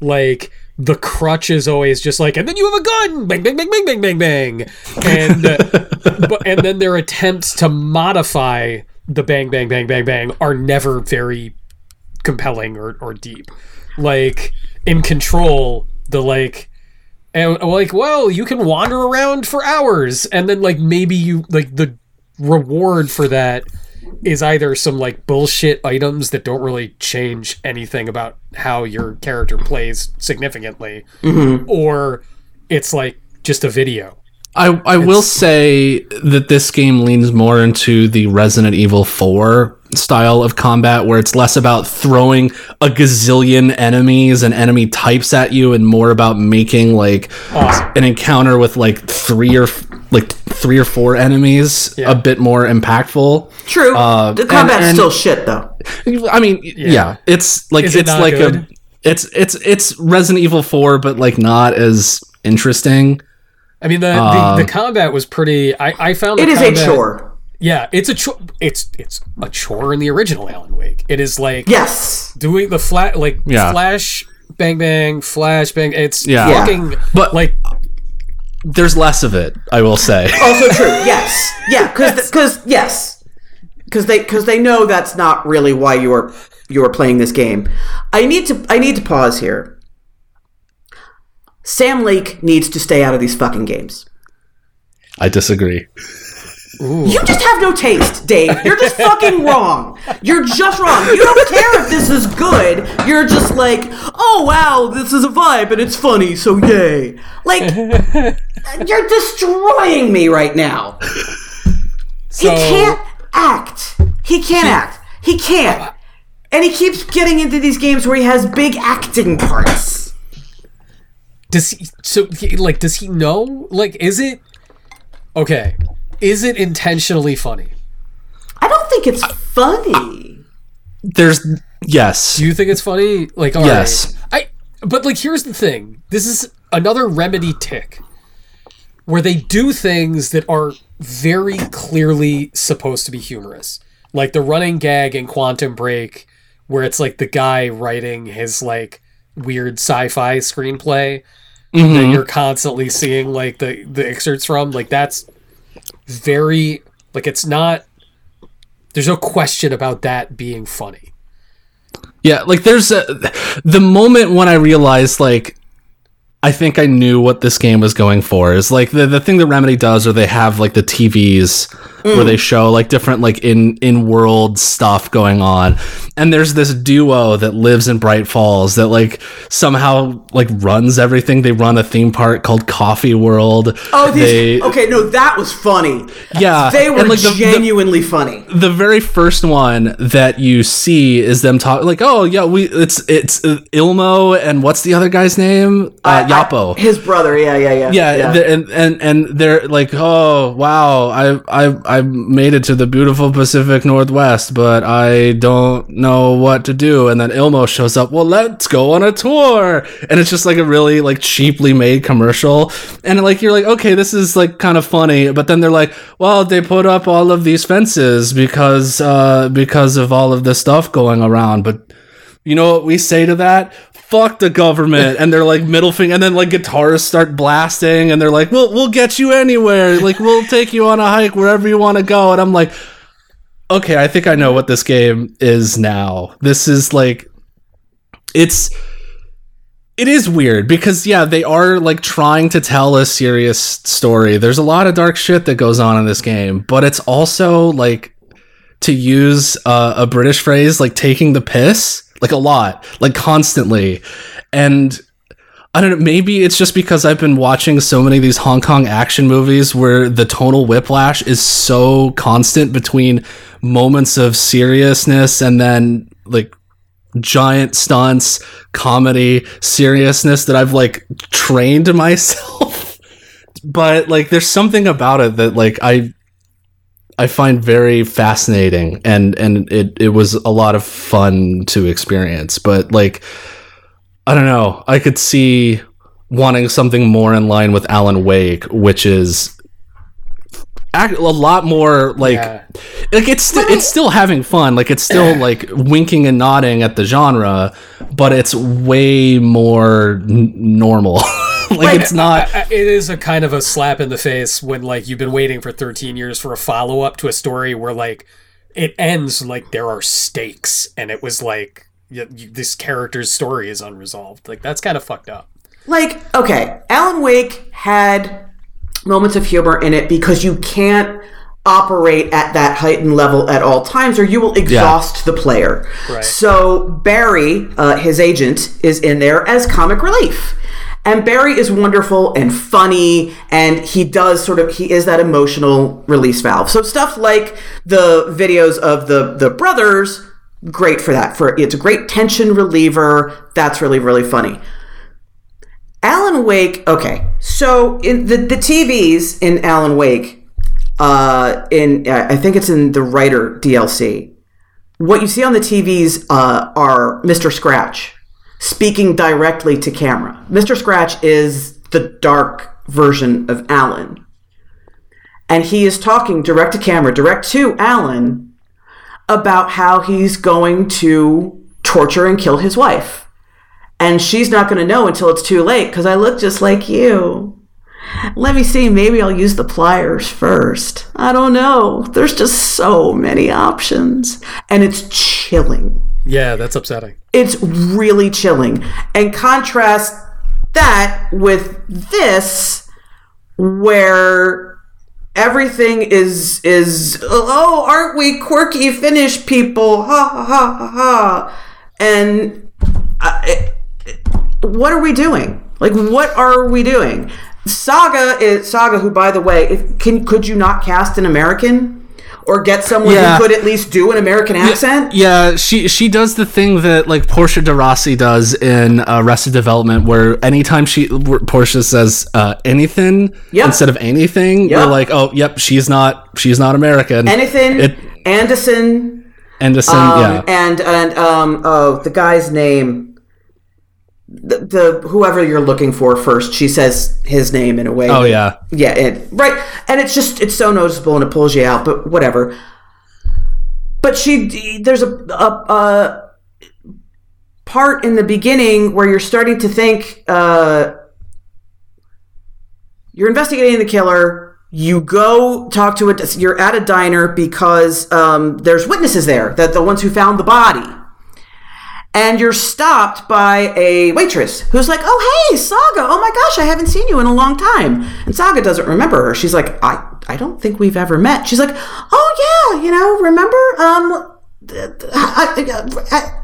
Like the crutch is always just like, and then you have a gun, bang, bang, bang, bang, bang, bang, bang, and uh, but and then their attempts to modify the bang, bang, bang, bang, bang are never very compelling or, or deep. Like in Control, the like, and like, well, you can wander around for hours, and then like maybe you like the reward for that is either some like bullshit items that don't really change anything about how your character plays significantly, mm-hmm. or it's like just a video. I, I will say that this game leans more into the Resident Evil 4 style of combat, where it's less about throwing a gazillion enemies and enemy types at you, and more about making like Awesome. an encounter with like three or like three or four enemies Yeah. a bit more impactful. True. Uh, the and- combat's and- still shit though. I mean, yeah, it's like Is it's not like good? a it's it's it's Resident Evil 4, but like not as interesting. I mean, the, Uh, the, the combat was pretty. I, I found the It is a chore. Yeah, it's a chore. It's it's a chore in the original Alan Wake. It is like Yes. doing the flat like Yeah. flash bang bang flash bang. It's Yeah. Yeah. But- like There's less of it, I will say. Also true. Yes. Yeah. Because because yes. Because they because they know that's not really why you are you are playing this game. I need to I need to pause here. Sam Lake needs to stay out of these fucking games. I disagree. You just have no taste, Dave. You're just fucking wrong. You're just wrong. You don't care if this is good. You're just like, oh wow, this is a vibe and it's funny, so yay. Like, you're destroying me right now. so. he can't act. He can't act. He can't. And he keeps getting into these games where he has big acting parts. Does he? So he, like, does he know? Like, is it okay? Is it intentionally funny? I don't think it's funny. There's yes. Do you think it's funny? Like, all right. Yes. I. But like, here's the thing. This is another remedy tick, where they do things that are very clearly supposed to be humorous, like the running gag in Quantum Break, where it's like the guy writing his like weird sci-fi screenplay that mm-hmm. you're constantly seeing like the the excerpts from. Like that's very like it's not. There's no question about that being funny. Yeah, like there's a the moment when I realized like I think I knew what this game was going for. Is like the the thing that Remedy does, or they have like the TVs where they show like different like in in world stuff going on, and there's this duo that lives in Bright Falls that like somehow like runs everything. They run a theme park called Coffee World. Oh, these, They- okay, no, that was funny. yeah, They were and, like, the- the- genuinely funny. the very first one that you see is them talk like, oh yeah, we it's it's uh, Ilmo and what's the other guy's name? Uh, Jaakko. His brother, yeah, yeah, yeah. yeah, the- and and and they're like, oh wow, I I I made it to the beautiful Pacific Northwest, but I don't know what to do. And then Ilmo shows up. Well, let's go on a tour, and it's just like a really like cheaply made commercial, and like you're like, okay, this is like kind of funny, but then they're like, well, they put up all of these fences because uh because of all of this stuff going around, but you know what we say to that? Fuck the government. And they're like middle finger and then like guitarists start blasting and they're like, We'll we'll get you anywhere. Like we'll take you on a hike wherever you want to go. And I'm like, Okay, I think I know what this game is now. This is like it's it is weird because yeah, they are like trying to tell a serious story. There's a lot of dark shit that goes on in this game, but it's also like to use uh, a British phrase, like taking the piss, like a lot, like constantly. And I don't know, maybe it's just because I've been watching so many of these Hong Kong action movies where the tonal whiplash is so constant between moments of seriousness and then like giant stunts, comedy, seriousness that I've like trained myself. but like there's something about it that like I I find very fascinating and and it it was a lot of fun to experience but like I don't know. I could see wanting something more in line with Alan Wake which is a lot more like Yeah. like it's st- it's still having fun. Like it's still like winking and nodding at the genre but it's way more n- normal like it's not I- I- it is a kind of a slap in the face when like you've been waiting for 13 years for a follow up to a story where like it ends like there are stakes and it was like y- y- this character's story is unresolved. Like that's kind of fucked up. Like, okay, Alan Wake had moments of humor in it because you can't operate at that heightened level at all times or you will exhaust the player. Right. So Barry, uh, his agent, is in there as comic relief. And Barry is wonderful and funny, and he does sort of he is that emotional release valve. So stuff like the videos of the the brothers, great for that. For it's a great tension reliever. That's really really funny. Alan Wake. Okay, so in the the TVs in Alan Wake, uh, in I think it's in the writer DLC. What you see on the TVs uh, are Mr. Scratch speaking directly to camera. Mr. Scratch is the dark version of Alan, and he is talking direct to camera, direct to Alan, about how he's going to torture and kill his wife and she's not going to know until it's too late because I look just like you. Let me see, maybe I'll use the pliers first. I don't know. There's just so many options. And it's chilling. Yeah, that's upsetting. It's really chilling. And contrast that with this, where everything is is oh aren't we quirky Finnish people ha ha ha ha and uh, I, what are we doing? Like, what are we doing? Saga is Saga, who, by the way, if, can could you not cast an American or get someone Yeah. who could at least do an American accent? Yeah, she she does the thing that like Portia de Rossi does in uh, Arrested Development, where anytime she Portia says uh, anything Yep. instead of anything, Yep. we're like, oh, yep, she's not she's not American. Anything, It- Anderson, Anderson, um, yeah, and and um, oh, the guy's name. The, the whoever you're looking for first, she says his name in a way. oh yeah, Yeah, it, right. And it's just it's so noticeable and it pulls you out, but whatever. But she there's a a, a part in the beginning where you're starting to think uh, you're investigating the killer. You go talk to it. You're at a diner because um, there's witnesses there that the ones who found the body. And you're stopped by a waitress who's like, "Oh, hey, Saga! Oh my gosh, I haven't seen you in a long time." And Saga doesn't remember her. She's like, "I, I don't think we've ever met." She's like, "Oh yeah, you know, remember? Um,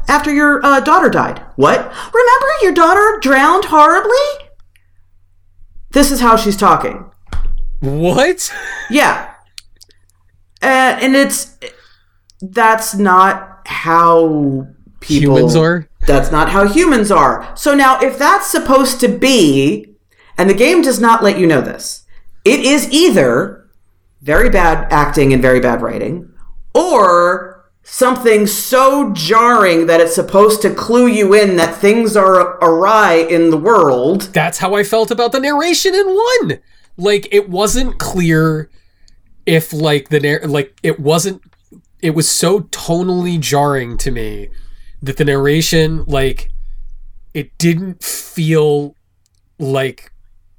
after your uh, daughter died. What? Remember your daughter drowned horribly? This is how she's talking. What? Yeah. Uh, and it's that's not how people Humans are? That's not how humans are. So now if that's supposed to be and the game does not let you know this. It is either very bad acting and very bad writing or something so jarring that it's supposed to clue you in that things are awry in the world. That's how I felt about the narration in one. Like it wasn't clear if like the narr- like it wasn't it was so tonally jarring to me that the narration like it didn't feel like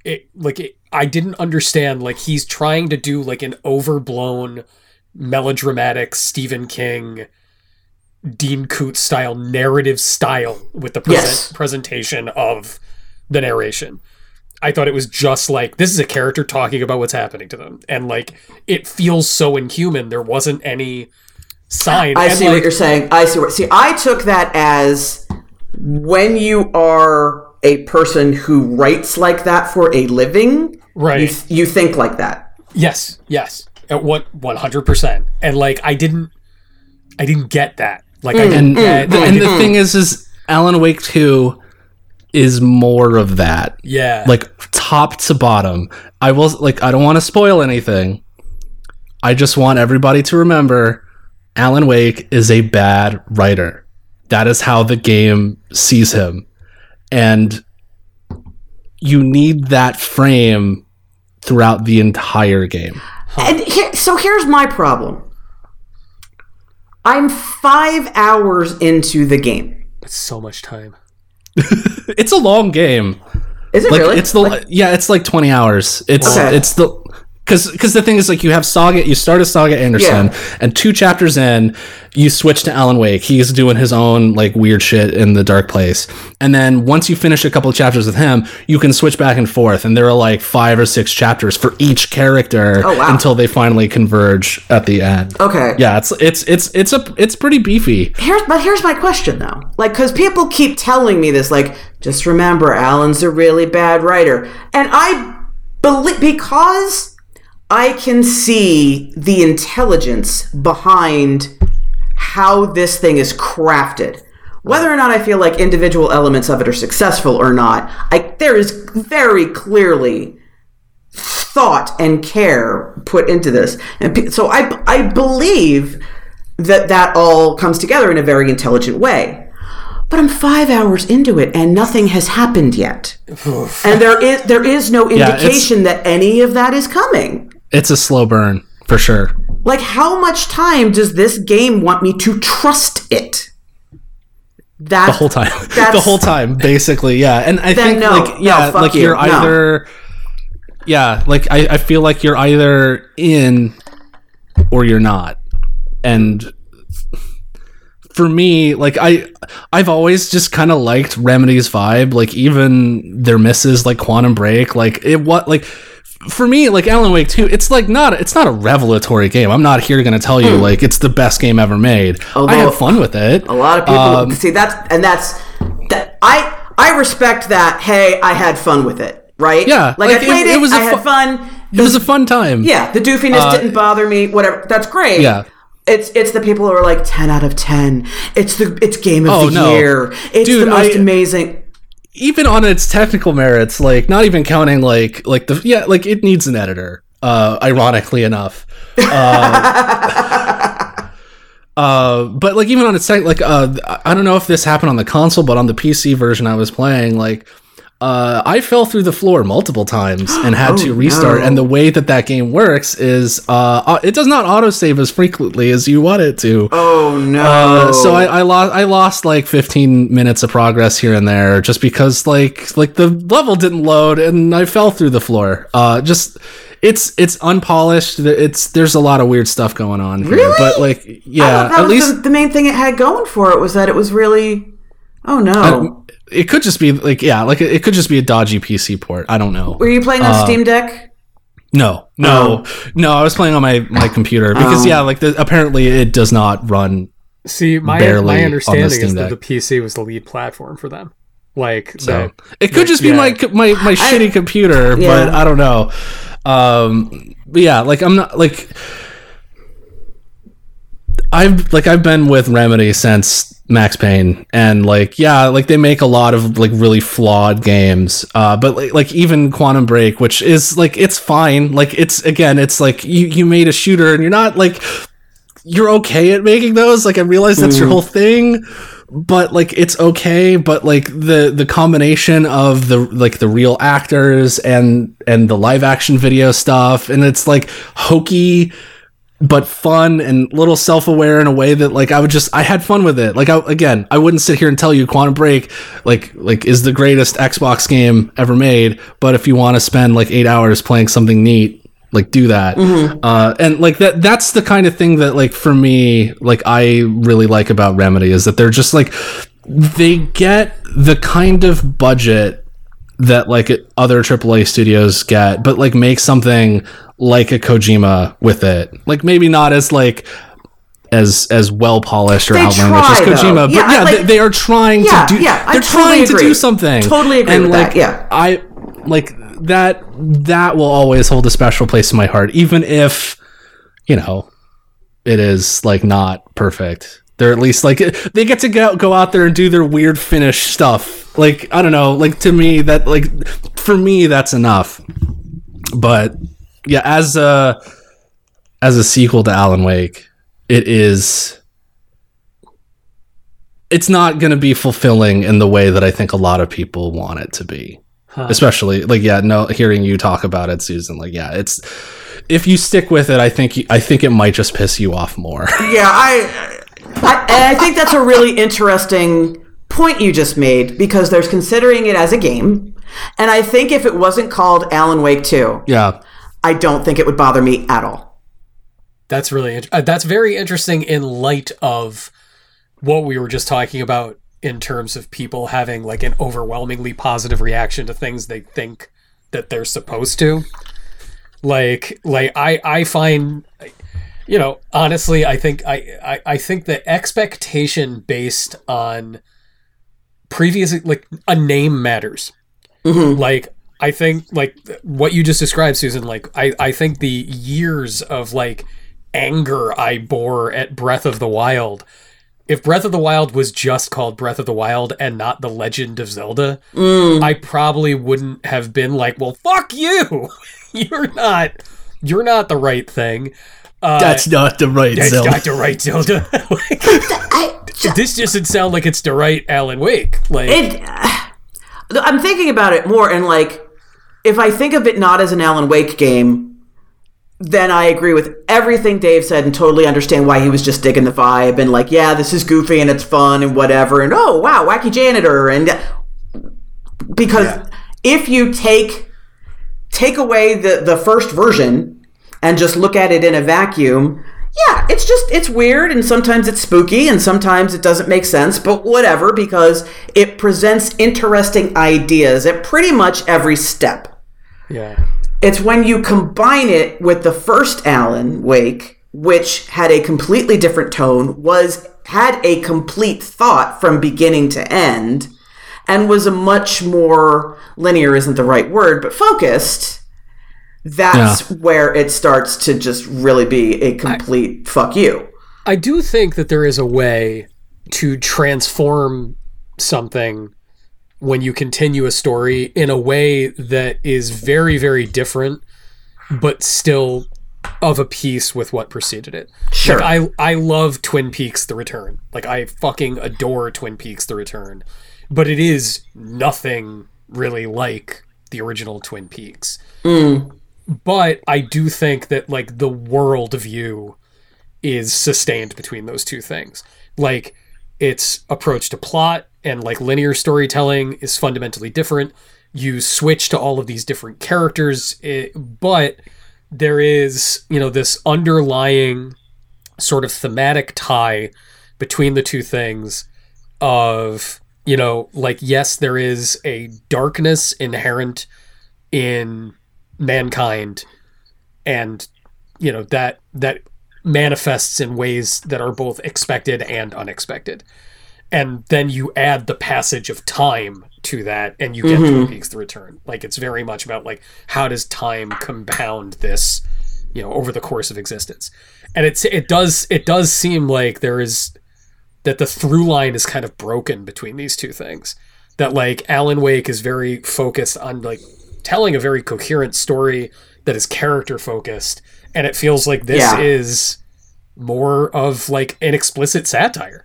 it like it, I didn't understand like he's trying to do like an overblown melodramatic Stephen King Dean Koontz style narrative style with the present Yes. presentation of the narration. I thought it was just like this is a character talking about what's happening to them, and like it feels so inhuman. There wasn't any sign. I see like, what you're saying. I see what see I took that as when you are a person who writes like that for a living, Right. you, you think like that. Yes, yes, at what one hundred percent, and like I didn't, I didn't get that. Like I mm, didn't And get. the, I and the didn't- thing is, is Alan Wake Two is more of that. yeah, like top to bottom. I will like I don't want to spoil anything. I just want everybody to remember Alan Wake is a bad writer. That is how the game sees him. And you need that frame throughout the entire game. And here, so here's my problem. I'm five hours into the game. That's so much time. It's a long game. Is it Like really? it's the yeah, it's like 20 hours. It's Okay. it's the because because the thing is like you have Saga, you start a Saga Anderson, Yeah. and two chapters in, you switch to Alan Wake. He's doing his own like weird shit in the dark place, and then once you finish a couple of chapters with him, you can switch back and forth, and there are like five or six chapters for each character Oh, wow. until they finally converge at the end. okay. Yeah, it's it's it's it's a it's pretty beefy. Here's but here's my question though. Like cuz people keep telling me this like just remember Alan's a really bad writer. And I believe because I can see the intelligence behind how this thing is crafted. Whether or not I feel like individual elements of it are successful or not, I there is very clearly thought and care put into this. And so I I believe that that all comes together in a very intelligent way. But I'm five hours into it and nothing has happened yet, and there is there is no it's- indication that any of that is coming. It's a slow burn for sure. Like, how much time does this game want me to trust it? That the whole time. the whole time, basically, yeah. And I think no. like yeah, fuck like you. you're No. either Yeah, like I, I feel like you're either in or you're not. And for me, like I I've always just kind of liked Remedy's vibe, like even their misses like Quantum Break, like it what like for me, like Alan Wake 2, it's like not it's not a revelatory game. I'm not here gonna tell you like it's the best game ever made. I Although- had fun with it. A lot of people Um, see that's and that's that I I respect that. Hey, I had fun with it, right? Yeah, like, like, I played it. it was a I had fu- fun. It was a fun time. Yeah, the doofiness didn't bother me. Whatever, that's great. Uh, Yeah. It's it's the people who are like ten out of ten. It's the it's game of Oh, the no. year. It's Dude, the most I- amazing. Even on its technical merits, like not even counting like like the yeah, like it needs an editor. Uh, ironically enough. Uh, uh, but like even on its tech, like uh, I don't know if this happened on the console, but on the PC version I was playing, like. Uh, I fell through the floor multiple times and had to restart. no. And the way that that game works is, uh, uh, it does not autosave as frequently as you want it to. Oh no! Uh, so I, I lost I lost like 15 minutes of progress here and there just because like like the level didn't load and I fell through the floor. Uh, just it's it's unpolished. It's there's a lot of weird stuff going on here. Really? But like yeah, at was least the, the main thing it had going for it was that it was really Oh no. I- it could just be like yeah, like it, it could just be a dodgy PC port. I don't know. Were you playing on uh, Steam Deck? No, no, no. I was playing on my my computer because Oh. yeah, like the, apparently it does not run. See, my Barely on my the understanding Steam is that the PC was the lead platform for them. Like So that- it could just be yeah. my co- my my shitty computer, Yeah. but I don't know. Um, but yeah, like I'm not like I've like I've been with Remedy since Max Payne, and like yeah, like they make a lot of like really flawed games. Uh, but like, like even Quantum Break, which is like it's fine. Like it's again, it's like you you made a shooter, and you're not like you're okay at making those. Like I realize that's your whole thing, but like it's okay. But like the the combination of the like the real actors and and the live action video stuff, and it's like hokey but fun and little self-aware in a way that like I would just I had fun with it. Like I, again, I wouldn't sit here and tell you Quantum Break like like is the greatest Xbox game ever made, but if you want to spend like 8 hours playing something neat, like do that. Uh and like that that's the kind of thing that like for me like I really like about Remedy is that they're just like they get the kind of budget that like other AAA studios get, but like make something like a Kojima with it. Like maybe not as like as as well polished or They outlandish as try, though. Kojima, but Yeah, yeah, like- they, they are trying Yeah, to do. yeah, I they're totally trying to agree. do something. Totally agree and with like that, yeah. I like that. That will always hold a special place in my heart, even if you know it is like not perfect. They're at least like they get to go go out there and do their weird Finnish stuff. Like I don't know, like to me that like for me that's enough. But yeah, as a as a sequel to Alan Wake, it is it's not going to be fulfilling in the way that I think a lot of people want it to be. Especially like yeah, no hearing you talk about it Susan, like yeah, it's if you stick with it, I think you, I think it might just piss you off more. Yeah, I, I and I think that's a really interesting point you just made because there's considering it as a game, and I think if it wasn't called Alan Wake 2, yeah. I don't think it would bother me at all. That's really uh, that's very interesting in light of what we were just talking about in terms of people having like an overwhelmingly positive reaction to things they think that they're supposed to. Like like I I find you know, honestly, I think I, I I think the expectation based on previous like a name matters. Mm-hmm. Like I think like what you just described, Susan. Like I I think the years of like anger I bore at Breath of the Wild. If Breath of the Wild was just called Breath of the Wild and not The Legend of Zelda, mm. I probably wouldn't have been like, "Well, fuck you. you're not you're not the right thing." Uh, not the right it's not the right Zelda. Like, this doesn't sound like it's the right Alan Wake. Like, It. I'm thinking about it more, and like, if I think of it not as an Alan Wake game, then I agree with everything Dave said and totally understand why he was just digging the vibe and like, yeah, this is goofy and it's fun and whatever, and oh wow, wacky janitor, and because if you take take away the the first version and just look at it in a vacuum yeah it's just it's weird and sometimes it's spooky and sometimes it doesn't make sense but whatever because it presents interesting ideas at pretty much every step yeah. it's when you combine it with the first Alan Wake, which had a completely different tone, was had a complete thought from beginning to end, and was a much more linear isn't the right word, but focused. That's where it starts to just really be a complete fuck you. I do think that there is a way to transform something when you continue a story in a way that is very, very different, but still of a piece with what preceded it. Sure. Like I I love Twin Peaks The Return. Like I fucking adore Twin Peaks The Return. But it is nothing really like the original Twin Peaks. Mm. But I do think that like the world view is sustained between those two things. Like its approach to plot and like linear storytelling is fundamentally different. You switch to all of these different characters, eh, but there is, you know, this underlying sort of thematic tie between the two things of you know, like yes, there is a darkness inherent in mankind, and you know that that manifests in ways that are both expected and unexpected. And then you add the passage of time to that, and you get mm-hmm. Twin Peaks: The Return. Like it's very much about like how does time compound this, you know, over the course of existence. And it's it does it does seem like there is that the through line is kind of broken between these two things. That like Alan Wake is very focused on like telling a very coherent story that is character focused, and it feels like this Yeah. is more of like an explicit satire.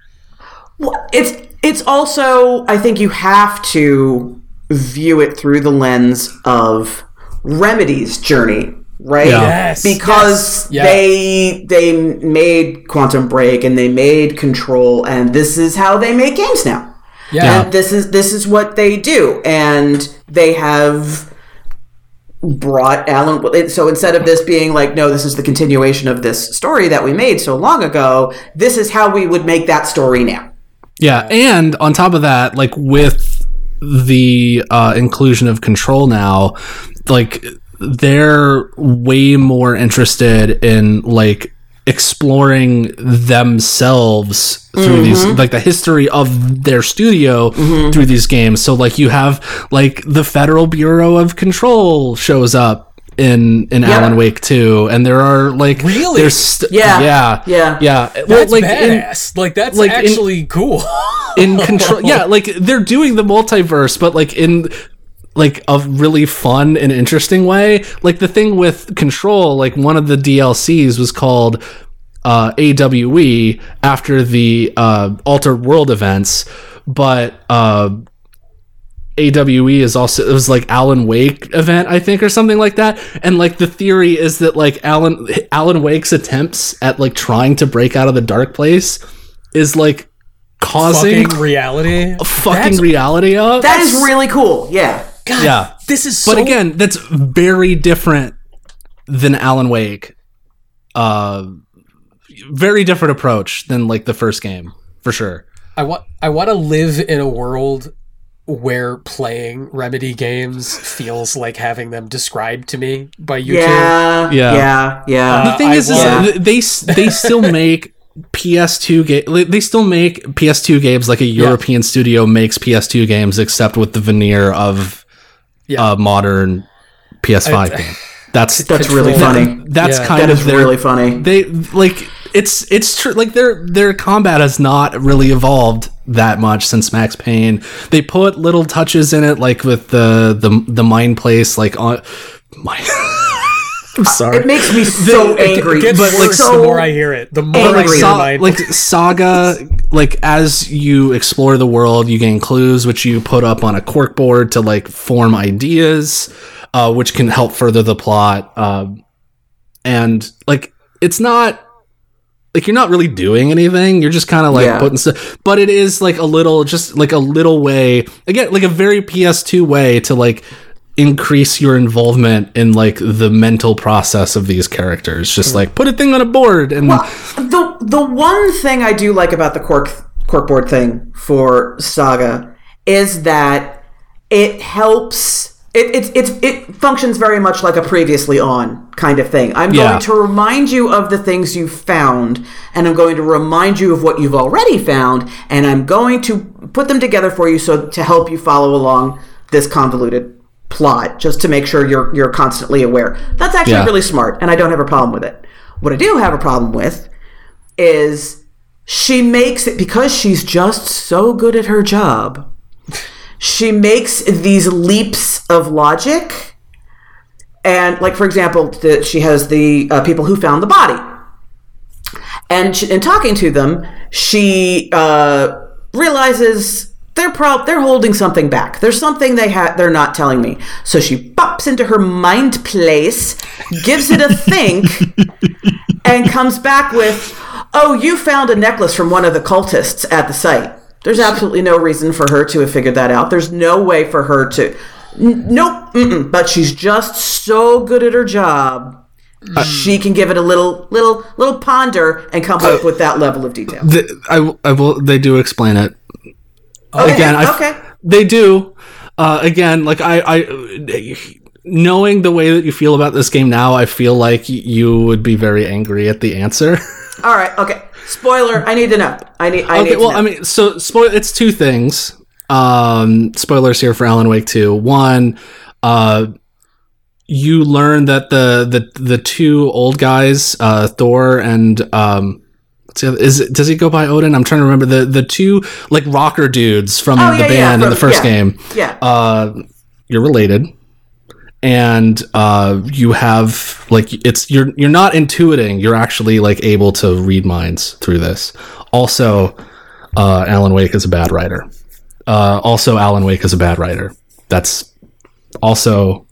Well, it's it's also I think you have to view it through the lens of Remedy's journey, right? Yeah. Yes, Because yes, yeah. they they made Quantum Break and they made Control, and this is how they make games now. Yeah. And this is this is what they do, and they have brought Alan. So instead of this being like, no, this is the continuation of this story that we made so long ago. This is how we would make that story now. Yeah, and on top of that, like with the uh, inclusion of control now, like they're way more interested in like exploring themselves through these mm-hmm. like the history of their studio mm-hmm. through these games so like you have like the federal bureau of control shows up in in alan wake 2 and there are like Really? there's st- Yeah. yeah Yeah. yeah well, That's like in- badass. like that's like, in- actually cool. in control yeah like they're doing the multiverse but like in like a really fun and interesting way like the thing with control like one of the dlcs was called uh awe after the uh altered world events but uh AWE is also it was like Alan Wake event I think or something like that and like the theory is that like Alan Alan Wake's attempts at like trying to break out of the dark place is like causing Fucking reality. fucking That's- reality up. That is really cool. Yeah. God, Yeah. This is but again, that's very different than Alan Wake. Uh, very different approach than like the first game for sure. I want I want to live in a world where playing Remedy games feels like having them described to me by you two. Yeah. Yeah. Yeah. Yeah. The thing I is, is they they still make PS2 game. They still make PS2 games like a European studio makes PS2 games, except with the veneer of Yeah. a modern PS5 I- game. That's That's really Control. funny. that's Yeah. kind That of their really funny. they like it's it's true like their their combat has not really evolved that much since Max Payne. They put little touches in it like with the the the mind place like on my I'm sorry. It makes me so It angry. gets but, like, worse so the more I hear it. The more I angry. hear Sa- mine. like saga like as you explore the world you gain clues which you put up on a cork board to like form ideas uh, which can help further the plot um, and like it's not like you're not really doing anything you're just kind of like Yeah. putting stuff but it is like a little just like a little way again like a very ps2 way to like increase your involvement in like the mental process of these characters just mm. like put a thing on a board and the the one thing I do like about the cork corkboard thing for Saga is that it helps. It, it, it's it functions very much like a previously on kind of thing. I'm Yeah. going to remind you of the things you've found, and I'm going to remind you of what you've already found, and I'm going to put them together for you so to help you follow along this convoluted plot, just to make sure you're you're constantly aware. That's actually Yeah. really smart, and I don't have a problem with it. What I do have a problem with is she makes it because she's just so good at her job. She makes these leaps of logic, and like for example, that she has the uh, people who found the body, and she, in talking to them, she uh, realizes they're prob- they're holding something back. There's something they ha- they're not telling me. So she pops into her mind place, gives it a think, and comes back with, "Oh, you found a necklace from one of the cultists at the site." There's absolutely no reason for her to have figured that out. There's no way for her to. N- nope. Mm-mm. But she's just so good at her job. she can give it a little, little, little ponder and come up with that level of detail. The, I, I will. They do explain it again, I, okay. they do. Uh, again, like I, I, knowing the way that you feel about this game now, I feel like you would be very angry at the answer. All right. Okay. Spoiler. I need to know. I need. I need okay, to well. I mean, so spoil. It's two things. Um, spoilers here for Alan Wake Two. One, uh, you learn that the the the two old guys, uh, Tor and um. Other- Is it, does he go by Odin? I'm trying to remember the the two like rocker dudes from Oh, the yeah, band yeah, in the first yeah. game. yeah. Uh, you're related, and uh, you have like it's you're you're not intuiting. You're actually like able to read minds through this. Also, uh, Alan Wake is a bad writer. Uh, also, Alan Wake is a bad writer. That's also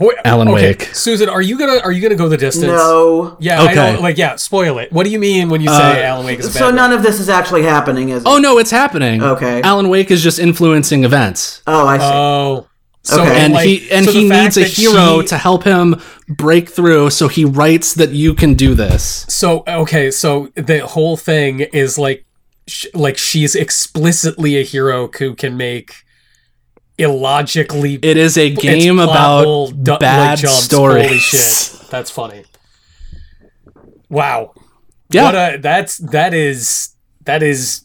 Wait, Alan okay, Wake. Susan, are you gonna are you gonna go the distance? no. Yeah. I Okay. don't, like yeah. Spoil it. What do you mean when you say uh, Alan Wake is a bad? So none of this is actually happening, is it? oh no, it's happening. Okay. Alan Wake is just influencing events. Oh, I see. Oh. So Okay. and like, he and so he needs a hero she- to help him break through so he writes that you can do this So okay, so the whole thing is like, sh- like she's explicitly a hero who can make illogically it is a game about hole du- bad jumps. stories Holy shit, that's funny. Wow. yeah What a, that's that is that is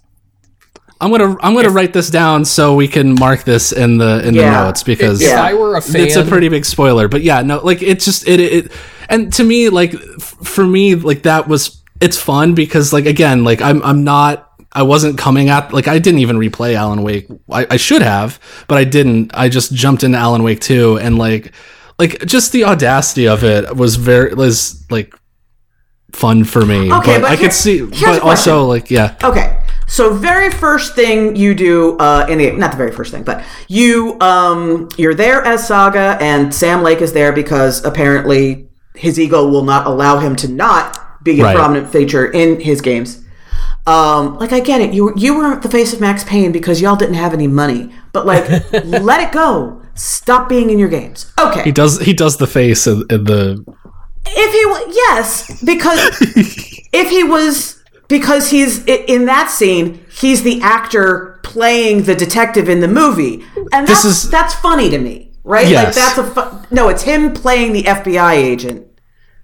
i'm gonna i'm gonna write this down so we can mark this in the in Yeah. the notes because if Yeah. I were a fan, it's a pretty big spoiler but yeah no like it's just it, it and to me like f- for me like that was it's fun because like again like i'm i'm not I wasn't coming at like I didn't even replay Alan Wake. I, I should have, but I didn't. I just jumped into Alan Wake 2 and like like just the audacity of it was very was like fun for me. Okay, but, but I here- could see but also like yeah. Okay. So very first thing you do uh, in the not the very first thing, but you um, you're there as Saga, and Sam Lake is there because apparently his ego will not allow him to not be a Right. prominent feature in his games. Um, like I get it, you you were the face of Max Payne because y'all didn't have any money, but like let it go. Stop being in your games. Okay. He does he does the face in, the If he yes, because if he was because he's in that scene, he's the actor playing the detective in the movie, and This that's is- that's funny to me, right? Yes. Like that's a fu- no. It's him playing the FBI agent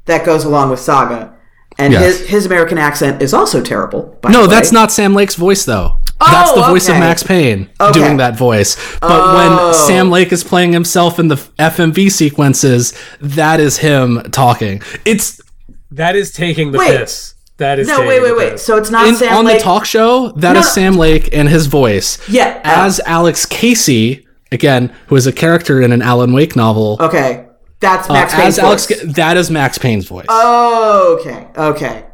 that goes along with Saga, and Yes. his his American accent is also terrible. by No, the that's not Sam Lake's voice though. Oh, that's the oh, voice okay. of Max Payne Okay. doing that voice. But when oh. Sam Lake is playing himself in the FMV sequences, that is him talking. It's that is taking the Wait. piss. That is No, wait, wait, wait. piss. So it's not in, Sam on Lake. the talk show. That is No, no. Sam Lake and his voice. Yeah, uh, As Alex Casey, again, who is a character in an Alan Wake novel. okay, that's uh, Max Payne's as Alex, voice. that is Max Payne's voice. Oh, okay, okay.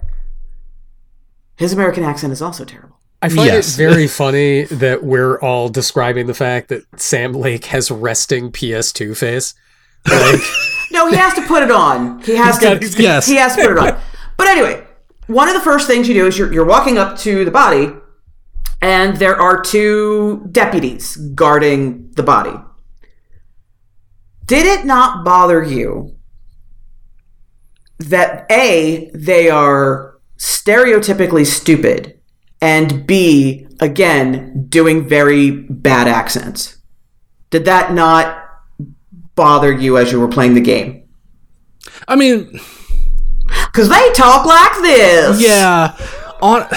His American accent is also terrible. I find Yes. it very funny that we're all describing the fact that Sam Lake has resting PS2 face. Like, No, he has to put it on. He has to. got- Yes. He has to put it on. But anyway, one of the first things you do is you're, you're walking up to the body, and there are two deputies guarding the body. Did it not bother you that A, they are stereotypically stupid, and B, again, doing very bad accents? Did that not bother you as you were playing the game? I mean, Because they talk like this. yeah. On,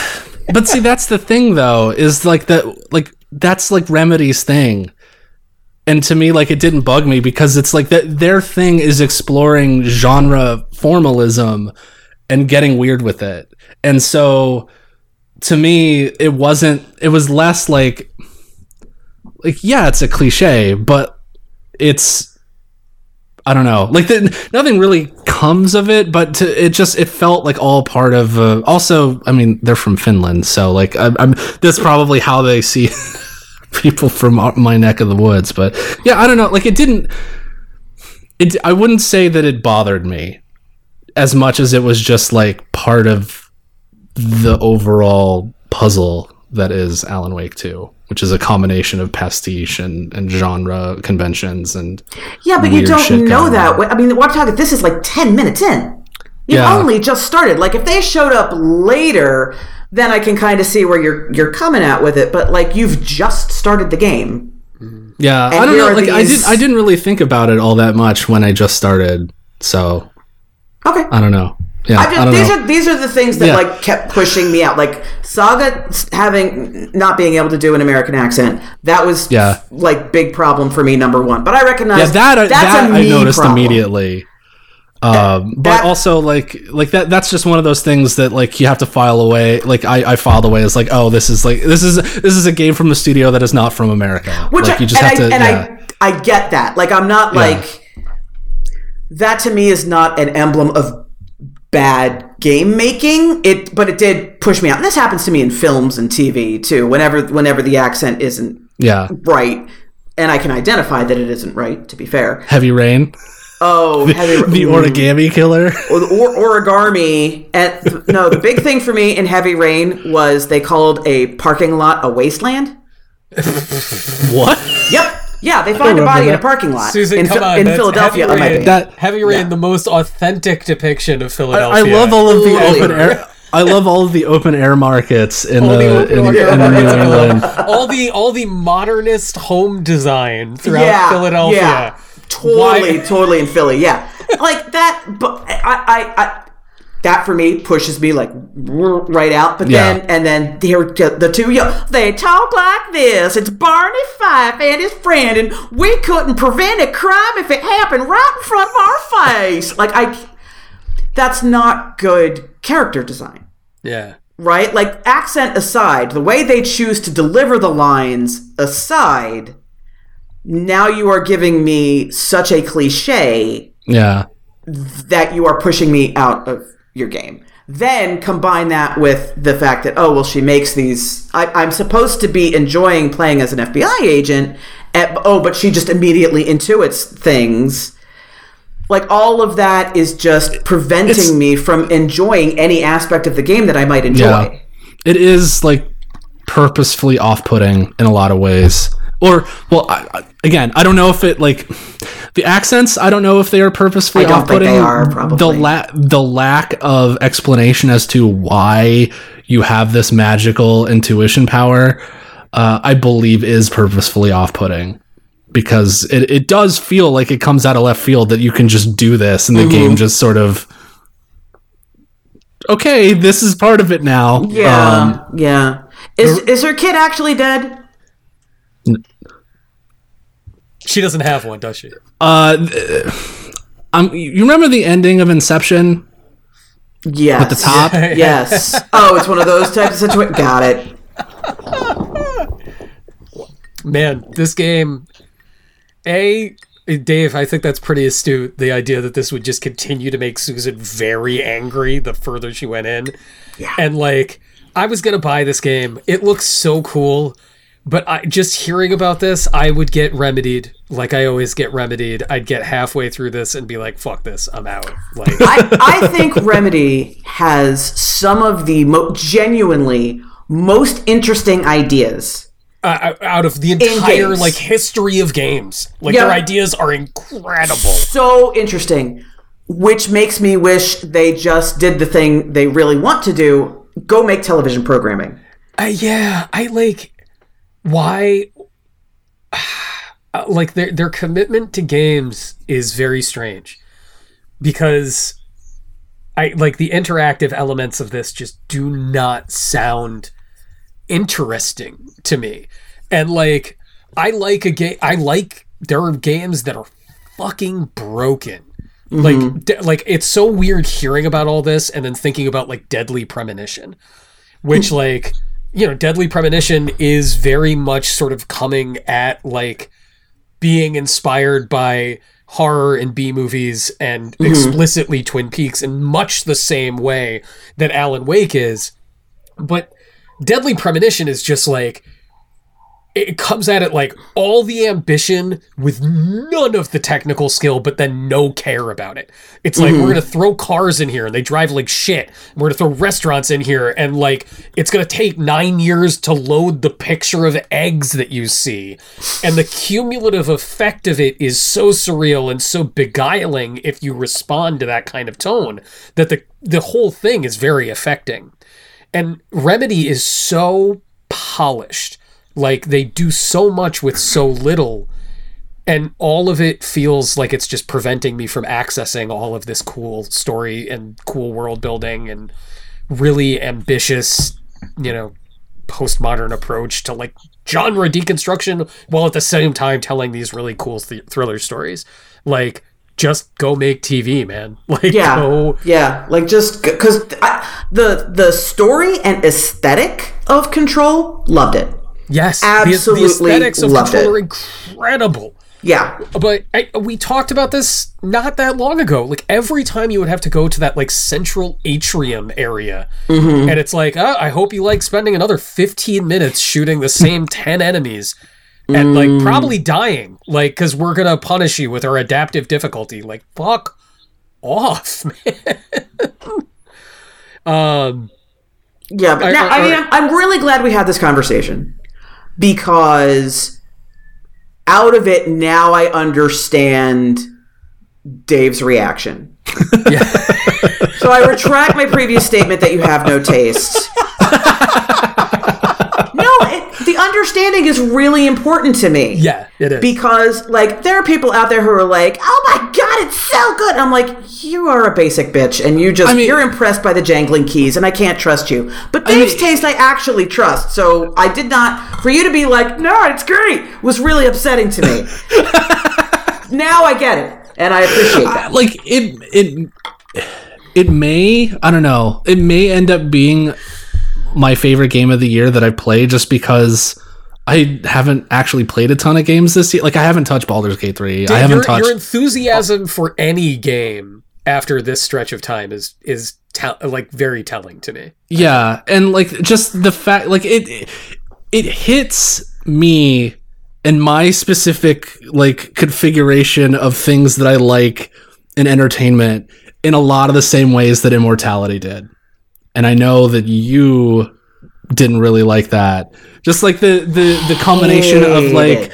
but see, that's the thing, though, is like that, like that's like Remedy's thing. And to me, like it didn't bug me because it's like that their thing is exploring genre formalism and getting weird with it. And so to me, it wasn't it was less like like yeah, it's a cliche, but it's I don't know. Like the, nothing really comes of it, but to, it just it felt like all part of. Uh, also, I mean, they're from Finland, so like I'm, I'm that's probably how they see people from my neck of the woods. But yeah, I don't know. Like it didn't. It I wouldn't say that it bothered me as much as it was just like part of the overall puzzle that is Alan Wake 2, which is a combination of pastiche and, and genre conventions and Yeah, but you don't know that. on. I mean, we're talking. This is like ten minutes in. You've Yeah. only just started. Like, if they showed up later, then I can kind of see where you're you're coming at with it. But like you've just started the game. Yeah, I don't know. Like I didn't I didn't really think about it all that much when I just started. So Okay. I don't know. Yeah, I I, don't these know. are these are the things that Yeah. like kept pushing me out. Like Saga having not being able to do an American accent, that was Yeah. like big problem for me. Number one, but I recognize yeah, that I- that's that a I noticed problem. immediately. Um, but that- also like like that that's just one of those things that like you have to file away. Like I, I filed away as like oh this is like this is this is a game from a studio that is not from America. Which like I, you just have I, to and yeah. I I get that. Like I'm not Yeah. like that to me is not an emblem of bad game making. It but it did push me out. And this happens to me in films and TV too. Whenever whenever the accent isn't yeah. right and I can identify that it isn't right, to be fair. Heavy Rain, Oh, heavy, the origami mm. killer. or, or origami. And th- no, the big thing for me in Heavy Rain was they called a parking lot a wasteland. what? Yep. Yeah, they find a remember body in a parking lot Susan, in, come Phil- on, in Philadelphia. Heavy Rain. That- Heavy Rain, the most authentic depiction of Philadelphia. I love all of the Really? open air. I love all of the open air markets in all the, the, open in, market in New England. All the all the modernist home design throughout yeah, Philadelphia. Yeah, totally, Why- totally in Philly. Yeah, like that. But I, I, I, that for me pushes me like right out. But Yeah. then, and then here the two yo, they talk like this. It's Barney Fife and his friend, and we couldn't prevent a crime if it happened right in front of our face. Like I, that's not good character design yeah. right? Like accent aside, the way they choose to deliver the lines aside, now you are giving me such a cliche Yeah, that you are pushing me out of your game. Then combine that with the fact that oh well, she makes these. I, I'm supposed to be enjoying playing as an FBI agent. At, oh, but she just immediately intuits things. Like all of that is just preventing It's- me from enjoying any aspect of the game that I might enjoy. Yeah. it is like purposefully off-putting in a lot of ways. Or well, I, again, I don't know if it like the accents. I don't know if they are purposefully I don't they are, probably. the la- the lack of explanation as to why you have this magical intuition power, uh, I believe, is purposefully off-putting. Because it, it does feel like it comes out of left field that you can just do this and the Mm-hmm. game just sort of okay, this is part of it now. Yeah, Um, yeah. Is is her kid actually dead? She doesn't have one, does she? uh, th- um, you remember the ending of Inception? Yes. At the top? Yes. Oh, it's one of those types of situations. Got it. Man, this game. A. Dave, I think that's pretty astute. The idea that this would just continue to make Susan very angry the further she went in. Yeah. And like, I was gonna buy this game. It looks so cool, but I just hearing about this, I would get remedied. Like I always get remedied. I'd get halfway through this and be like, "Fuck this, I'm out." Like, I, I think Remedy has some of the mo- genuinely most interesting ideas. uh, out of the entire like history of games, like Yeah. their ideas are incredible. So interesting. Which makes me wish they just did the thing they really want to do go make television programming. Uh, yeah, I like why uh, like their their commitment to games is very strange because I like the interactive elements of this just do not sound interesting to me. And like I like a game I like there are games that are fucking broken. Like de- like it's so weird hearing about all this and then thinking about like Deadly Premonition which like you know deadly premonition is very much sort of coming at like being inspired by horror and b movies and mm-hmm. explicitly twin peaks in much the same way that alan wake is. But deadly premonition is just like it comes at it like all the ambition with none of the technical skill, but then no care about it. It's like we're mm-hmm. gonna throw cars in here and they drive like shit. We're gonna throw restaurants in here and like it's gonna take nine years to load the picture of eggs that you see. And the cumulative effect of it is so surreal and so beguiling if you respond to that kind of tone that the the whole thing is very affecting. and Remedy is so polished. Like they do so much with so little and all of it feels like it's just preventing me from accessing all of this cool story and cool world building and really ambitious, you know, postmodern approach to like genre deconstruction while at the same time telling these really cool th- thriller stories. Like just go make TV, man. Like Yeah, go yeah. Like just because the the story and aesthetic of Control loved it. Yes, the- Absolutely the, aesthetics of loved Control it. are incredible. Yeah, But I, we talked about this not that long ago. Like every time you would have to go to that like central atrium area, Mm-hmm. and it's like, oh, I hope you like spending another fifteen minutes shooting the same ten enemies, and Mm. like probably dying, like because we're gonna punish you with our adaptive difficulty. Like fuck off, man. um, yeah. But I- now, I- I mean, I- I'm, I'm really glad we had this conversation because out of it now I understand Dave's reaction. yeah, So I retract my previous statement that you have no taste. the understanding is really important to me. yeah, it is. Because like there are people out there who are like, "Oh my god, it's so good." I'm like, "You are a basic bitch and you just I mean- you're impressed by the jangling keys and I can't trust you." But Dave's mean- taste I actually trust. So I did not for you to be like, "No, it's great." was really upsetting to me. now I get it and I appreciate that. like it it it may i don't know it may end up being my favorite game of the year that i play just because i haven't actually played a ton of games this year like i haven't touched Baldur's Gate 3 i haven't your, touched your enthusiasm for any game after this stretch of time is is like very telling to me. yeah and like just the fact like it it hits me and my specific like configuration of things that i like in entertainment in a lot of the same ways that immortality did and i know that you didn't really like that just like the the the combination of like it.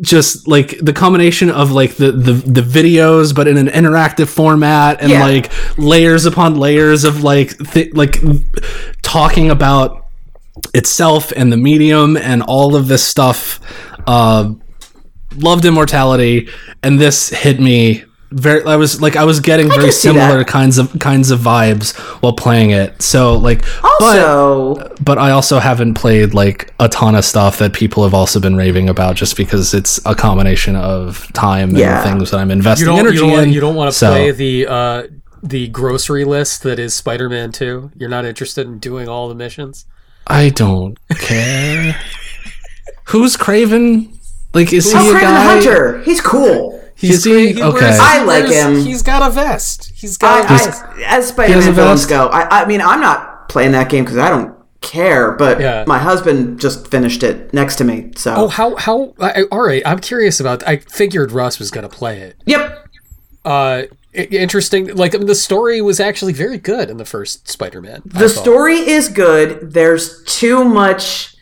just like the combination of like the the, the videos but in an interactive format and Yeah. like layers upon layers of like th- like talking about itself and the medium and all of this stuff uh loved immortality and this hit me very i was like i was getting very similar kinds of kinds of vibes while playing it so like but Also, but I also haven't played like a ton of stuff that people have also been raving about just because it's a combination of time and things that I'm investing don't energy you don't, wanna- in. you don't want to So, play the uh the grocery list that is Spider-Man 2. You're not interested in doing all the missions. I don't care. Who's Kraven? Like, is oh, he a guy? Hunter, he's cool. Is he? great. Okay. wears- I like wears- him. He's got a vest. He's got a I, vest. I, as Spider-Man a villains vest? go, I, I mean, I'm not playing that game because I don't care. But Yeah. my husband just finished it next to me, so Oh, how how? I, all right, I'm curious about. I figured Russ was gonna play it. yep. Uh, interesting. Like I mean, the story was actually very good in the first Spider-Man. The story is good. There's too much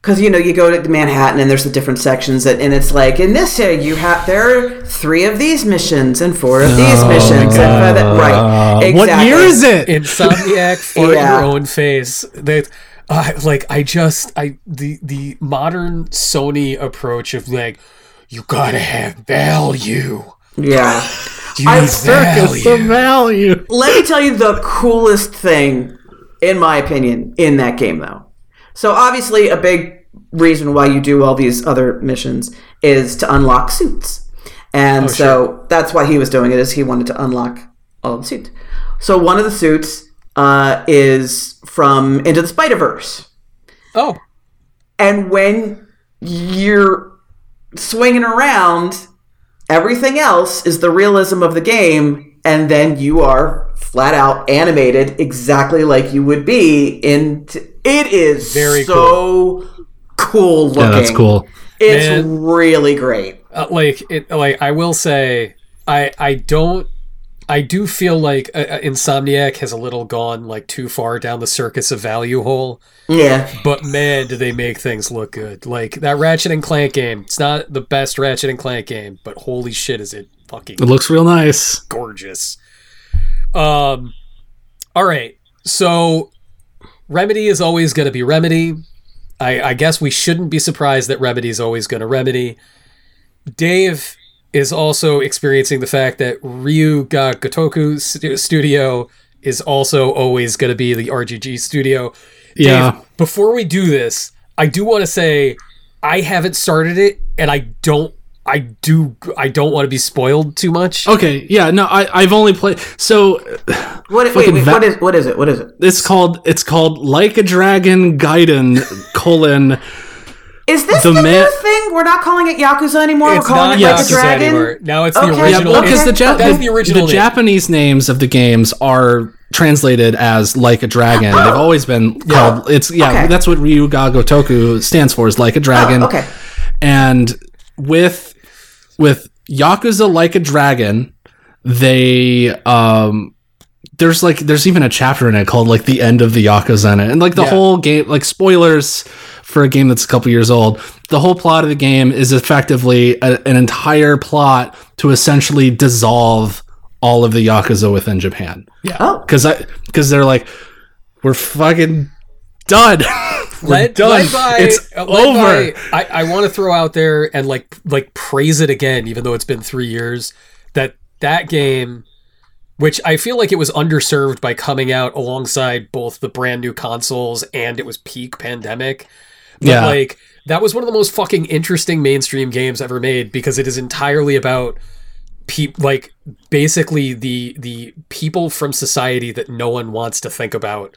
because you know you go to Manhattan and there's the different sections that, and it's like in this area you have there are three of these missions and four of these missions and five that, right. Exactly. What year is it? Insomniac for Yeah. your own face. that uh, like I just I the the modern Sony approach of like you gotta have value. Yeah. You I- need Circus value. of value. Let me tell you the coolest thing, in my opinion, in that game, though. So, obviously, a big reason why you do all these other missions is to unlock suits. And so that's why he was doing it, is he wanted to unlock all the suits. So, one of the suits uh, is from Into the Spider Verse. Oh, And when you're swinging around, everything else is the realism of the game, and then you are flat out animated exactly like you would be in. T- it is Very so cool, looking. Yeah, that's cool. It's Man. really great. uh, like it. Like I will say, I I don't. I do feel like uh, uh, Insomniac has a little gone like too far down the circus of value hole. Yeah, But man, do they make things look good. Like that Ratchet and Clank game. It's not the best Ratchet and Clank game, but holy shit is it fucking It looks real nice. gorgeous. Um all right. So, Remedy is always going to be Remedy. I, I guess we shouldn't be surprised that Remedy is always going to Remedy. Dave is also experiencing the fact that Ryu Ga Gotoku st- Studio is also always going to be the RGG studio. Dave, Yeah. before we do this, I do want to say I haven't started it, and I don't. I do. I don't want to be spoiled too much. Okay, yeah, no, I I've only played so What? Wait, wait, va- what is? What is it? What is it? it's called it's called Like a Dragon Gaiden colon Is this The the, ma- new thing? We're not calling it Yakuza anymore. It's We're calling not it like a dragon. anymore. Now it's the original. Yeah, well, because the, Okay. ja- That's the, the original the name. Japanese names of the games are translated as like a dragon. They've always been called. It's yeah. Okay. That's what Ryu Ga Gotoku stands for. Is like a dragon. Oh, okay. And with with Yakuza like a dragon, they um there's like there's even a chapter in it called like the end of the Yakuza in it. And like the Yeah. whole game like spoilers for a game that's a couple years old. The whole plot of the game is effectively a, an entire plot to essentially dissolve all of the Yakuza within Japan. Oh, Cuz I cuz they're like we're fucking done. we're led, done. led by, it's uh, over. by- I, I want to throw out there and like like praise it again, even though it's been three years. That that game, which I feel like it was underserved by coming out alongside both the brand new consoles and it was peak pandemic. But Yeah. like that was one of the most fucking interesting mainstream games ever made because it is entirely about peop like basically the the people from society that no one wants to think about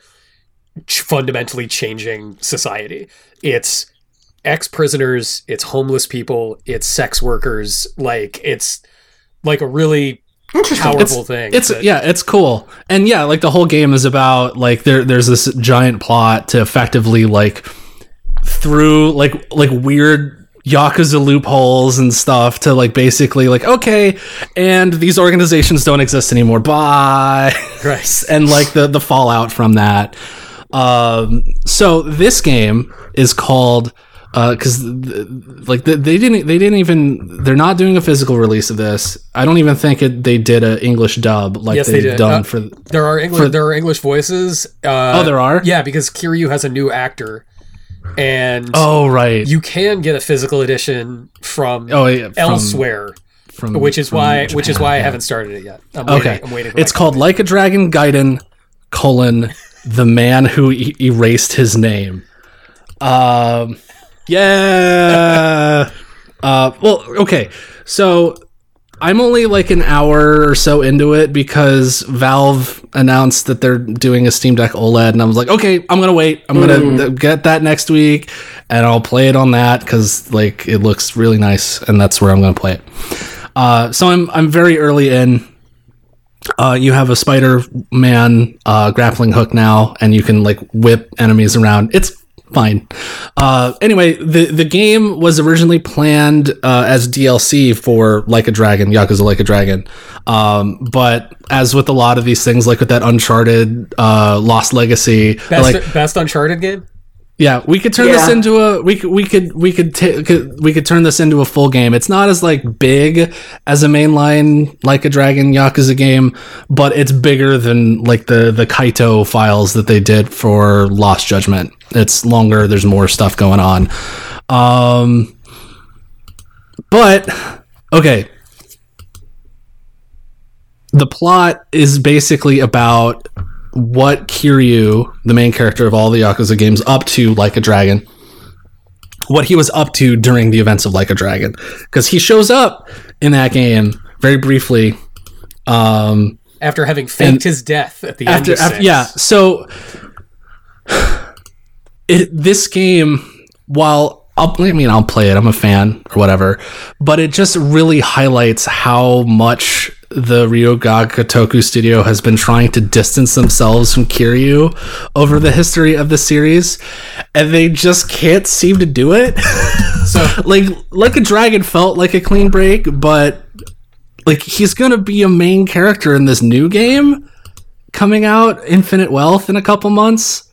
fundamentally changing society. It's ex prisoners, it's homeless people, it's sex workers. Like it's like a really powerful thing. It's that- yeah, it's cool. And yeah, like the whole game is about like there there's this giant plot to effectively like through like like weird yakuza loopholes and stuff to like basically like okay, and these organizations don't exist anymore. Bye. right. and like the the fallout from that. Um, so this game is called because like they, they didn't they didn't even they're not doing a physical release of this. I don't even think it, they did an English dub like Yes, they they've did. done Uh, for. There are English. there are English voices. Uh, Oh, there are. Yeah, because Kiryu has a new actor, and Oh right. you can get a physical edition from oh yeah. From, elsewhere, from which is from why which is Japan, why I haven't started it yet. I'm waiting, Okay, I'm waiting. For it's called Like a Dragon Gaiden colon the man who e- erased his name. Um, yeah. uh, well, okay. So I'm only like an hour or so into it because Valve announced that they're doing a Steam Deck OLED, and I was like, okay, I'm gonna wait. I'm gonna th- get that next week, and I'll play it on that because like it looks really nice, and that's where I'm gonna play it. Uh, so I'm I'm very early in. Uh, you have a Spider-Man uh, grappling hook now, and you can like whip enemies around. It's fine. Uh, anyway, the the game was originally planned uh, as DLC for Like a Dragon, Yakuza Like a Dragon. Um, but as with a lot of these things, like with that Uncharted uh, Lost Legacy, best, like best Uncharted game. Yeah, we could turn this into a we could we could we could, ta- could we could turn this into a full game. It's not as like big as a mainline like a Dragon Yakuza game, but it's bigger than like the the Kaito files that they did for Lost Judgment. It's longer. There's more stuff going on. Um, but okay, the plot is basically about what Kiryu, the main character of all the Yakuza games, up to like a dragon. What he was up to during the events of Like a Dragon, because he shows up in that game very briefly. Um, After having faked his death at the end after, of after yeah, so it, this game, while I'll, I mean I'll play it, I'm a fan or whatever, but it just really highlights how much the Ryu Ga Gotoku studio has been trying to distance themselves from Kiryu over the history of the series, and they just can't seem to do it. So like like a dragon felt like a clean break, but like he's gonna be a main character in this new game coming out, Infinite Wealth, in a couple months.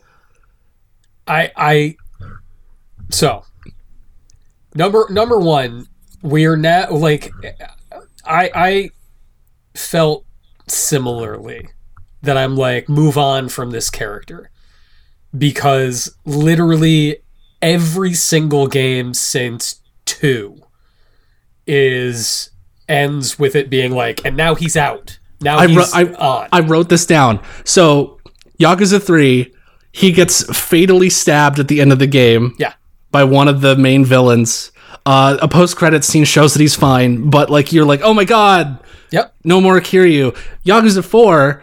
I I so number number one, we're now like I I felt similarly that I'm like, move on from this character. Because literally every single game since two is ends with it being like, and now he's out. Now I, he's wrote, I, on. I wrote this down. So, Yakuza 3, he gets fatally stabbed at the end of the game yeah. by one of the main villains. Uh, a post credit scene shows that he's fine, but like you're like, oh my god, Yep. no more Kiryu. Yakuza 4,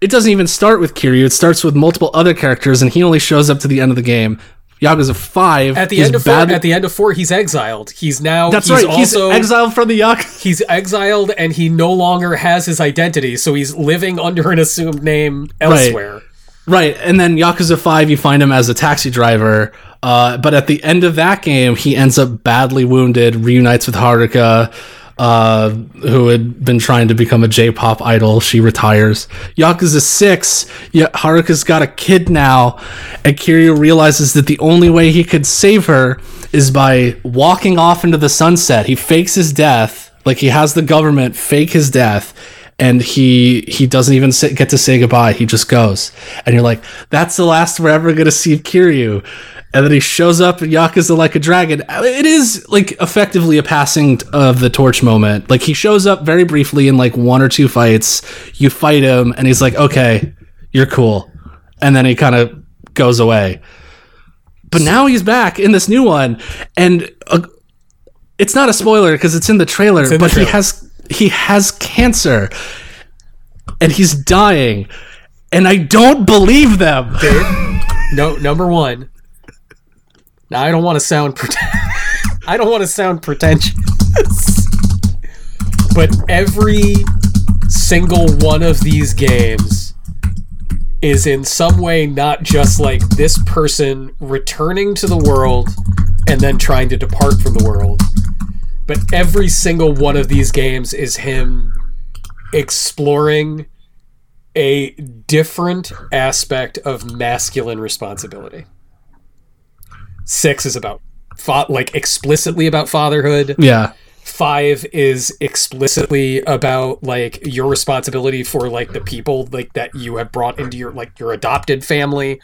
it doesn't even start with Kiryu. It starts with multiple other characters, and he only shows up to the end of the game. Yakuza 5 At the end of four, at the end of four, he's exiled. He's now That's he's right. He's also exiled from the Yakuza. he's exiled and he no longer has his identity, so he's living under an assumed name elsewhere. Right, and then Yakuza 5, you find him as a taxi driver. Uh, but at the end of that game, he ends up badly wounded, reunites with Haruka, uh, who had been trying to become a J pop idol. She retires. Yakuza 6, yeah, Haruka's got a kid now, and Kiryu realizes that the only way he could save her is by walking off into the sunset. He fakes his death, like he has the government fake his death and he he doesn't even say, get to say goodbye. He just goes, and you're like, "That's the last we're ever gonna see Kiryu." And then he shows up in Yakuza like a dragon. It is like effectively a passing of the torch moment. Like he shows up very briefly in like one or two fights. You fight him, and he's like, "Okay, you're cool," and then he kind of goes away. But now he's back in this new one, and uh, it's not a spoiler because it's in the trailer. in the but he has he has cancer, and he's dying, and I don't believe them. No, number one. Now I don't want to sound I don't want to sound pretentious, but every single one of these games is in some way not just like this person returning to the world and then trying to depart from the world, but every single one of these games is him exploring a different aspect of masculine responsibility. Six is about fa- like explicitly about fatherhood. Yeah, Five is explicitly about like your responsibility for like the people like that you have brought into your like your adopted family.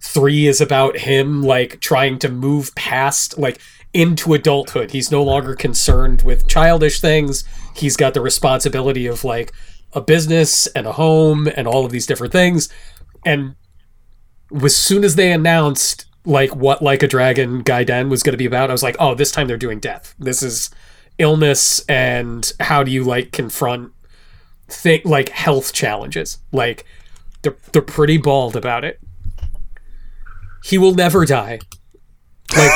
Three is about him like trying to move past like into adulthood. He's no longer concerned with childish things. He's got the responsibility of like a business and a home and all of these different things. And as soon as they announced like what like a dragon gaiden was going to be about i was like oh this time they're doing death. This is illness and how do you like confront think like health challenges? Like they're, they're pretty bald about it. He will never die. Like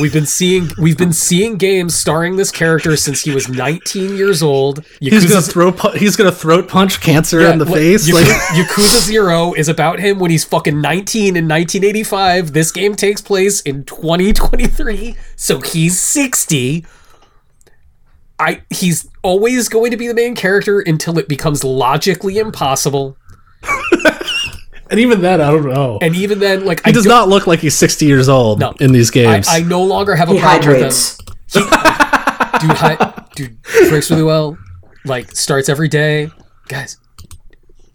we've been seeing we've been seeing games starring this character since he was 19 years old he's gonna throw pu- he's gonna throat punch cancer yeah, in the like, face. Yaku- Like, Yakuza Zero is about him when he's fucking 19 in 1985. This game takes place in 2023, so he's 60. I he's always going to be the main character until it becomes logically impossible. and even then, I don't know. And even then, like he I does don't- look like he's sixty years old No. in these games. I no longer have a He problem hydrates. with him. He, dude, hi, dude, drinks really well. Like starts every day, guys.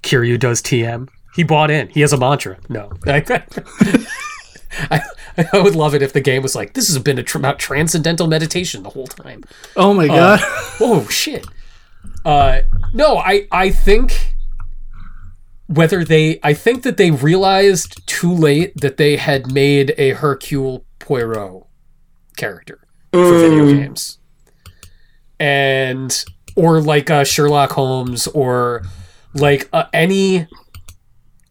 Kiryu does TM. He bought in. He has a mantra. No, I, I would love it if the game was like, "This has been a tr- about transcendental meditation the whole time." oh my god! Oh shit. Uh, no, I I think whether they I think that they realized too late that they had made a Hercule Poirot character for video games, and or like uh, Sherlock Holmes or like uh, any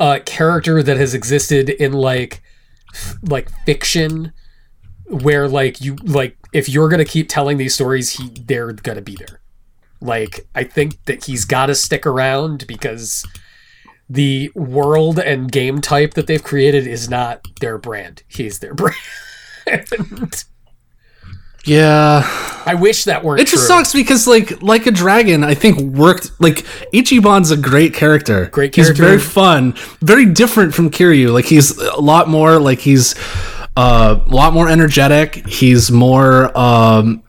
uh, character that has existed in like f- like fiction where like you like if you're gonna keep telling these stories he they're gonna be there. Like i think that he's gotta stick around because the world and game type that they've created is not their brand he's their brand yeah, i wish that weren't it just true. sucks because like like a dragon, I think worked. Like Ichiban's a great character. Great character. He's very fun, very different from Kiryu. Like he's a lot more like he's uh, a lot more energetic. He's more um,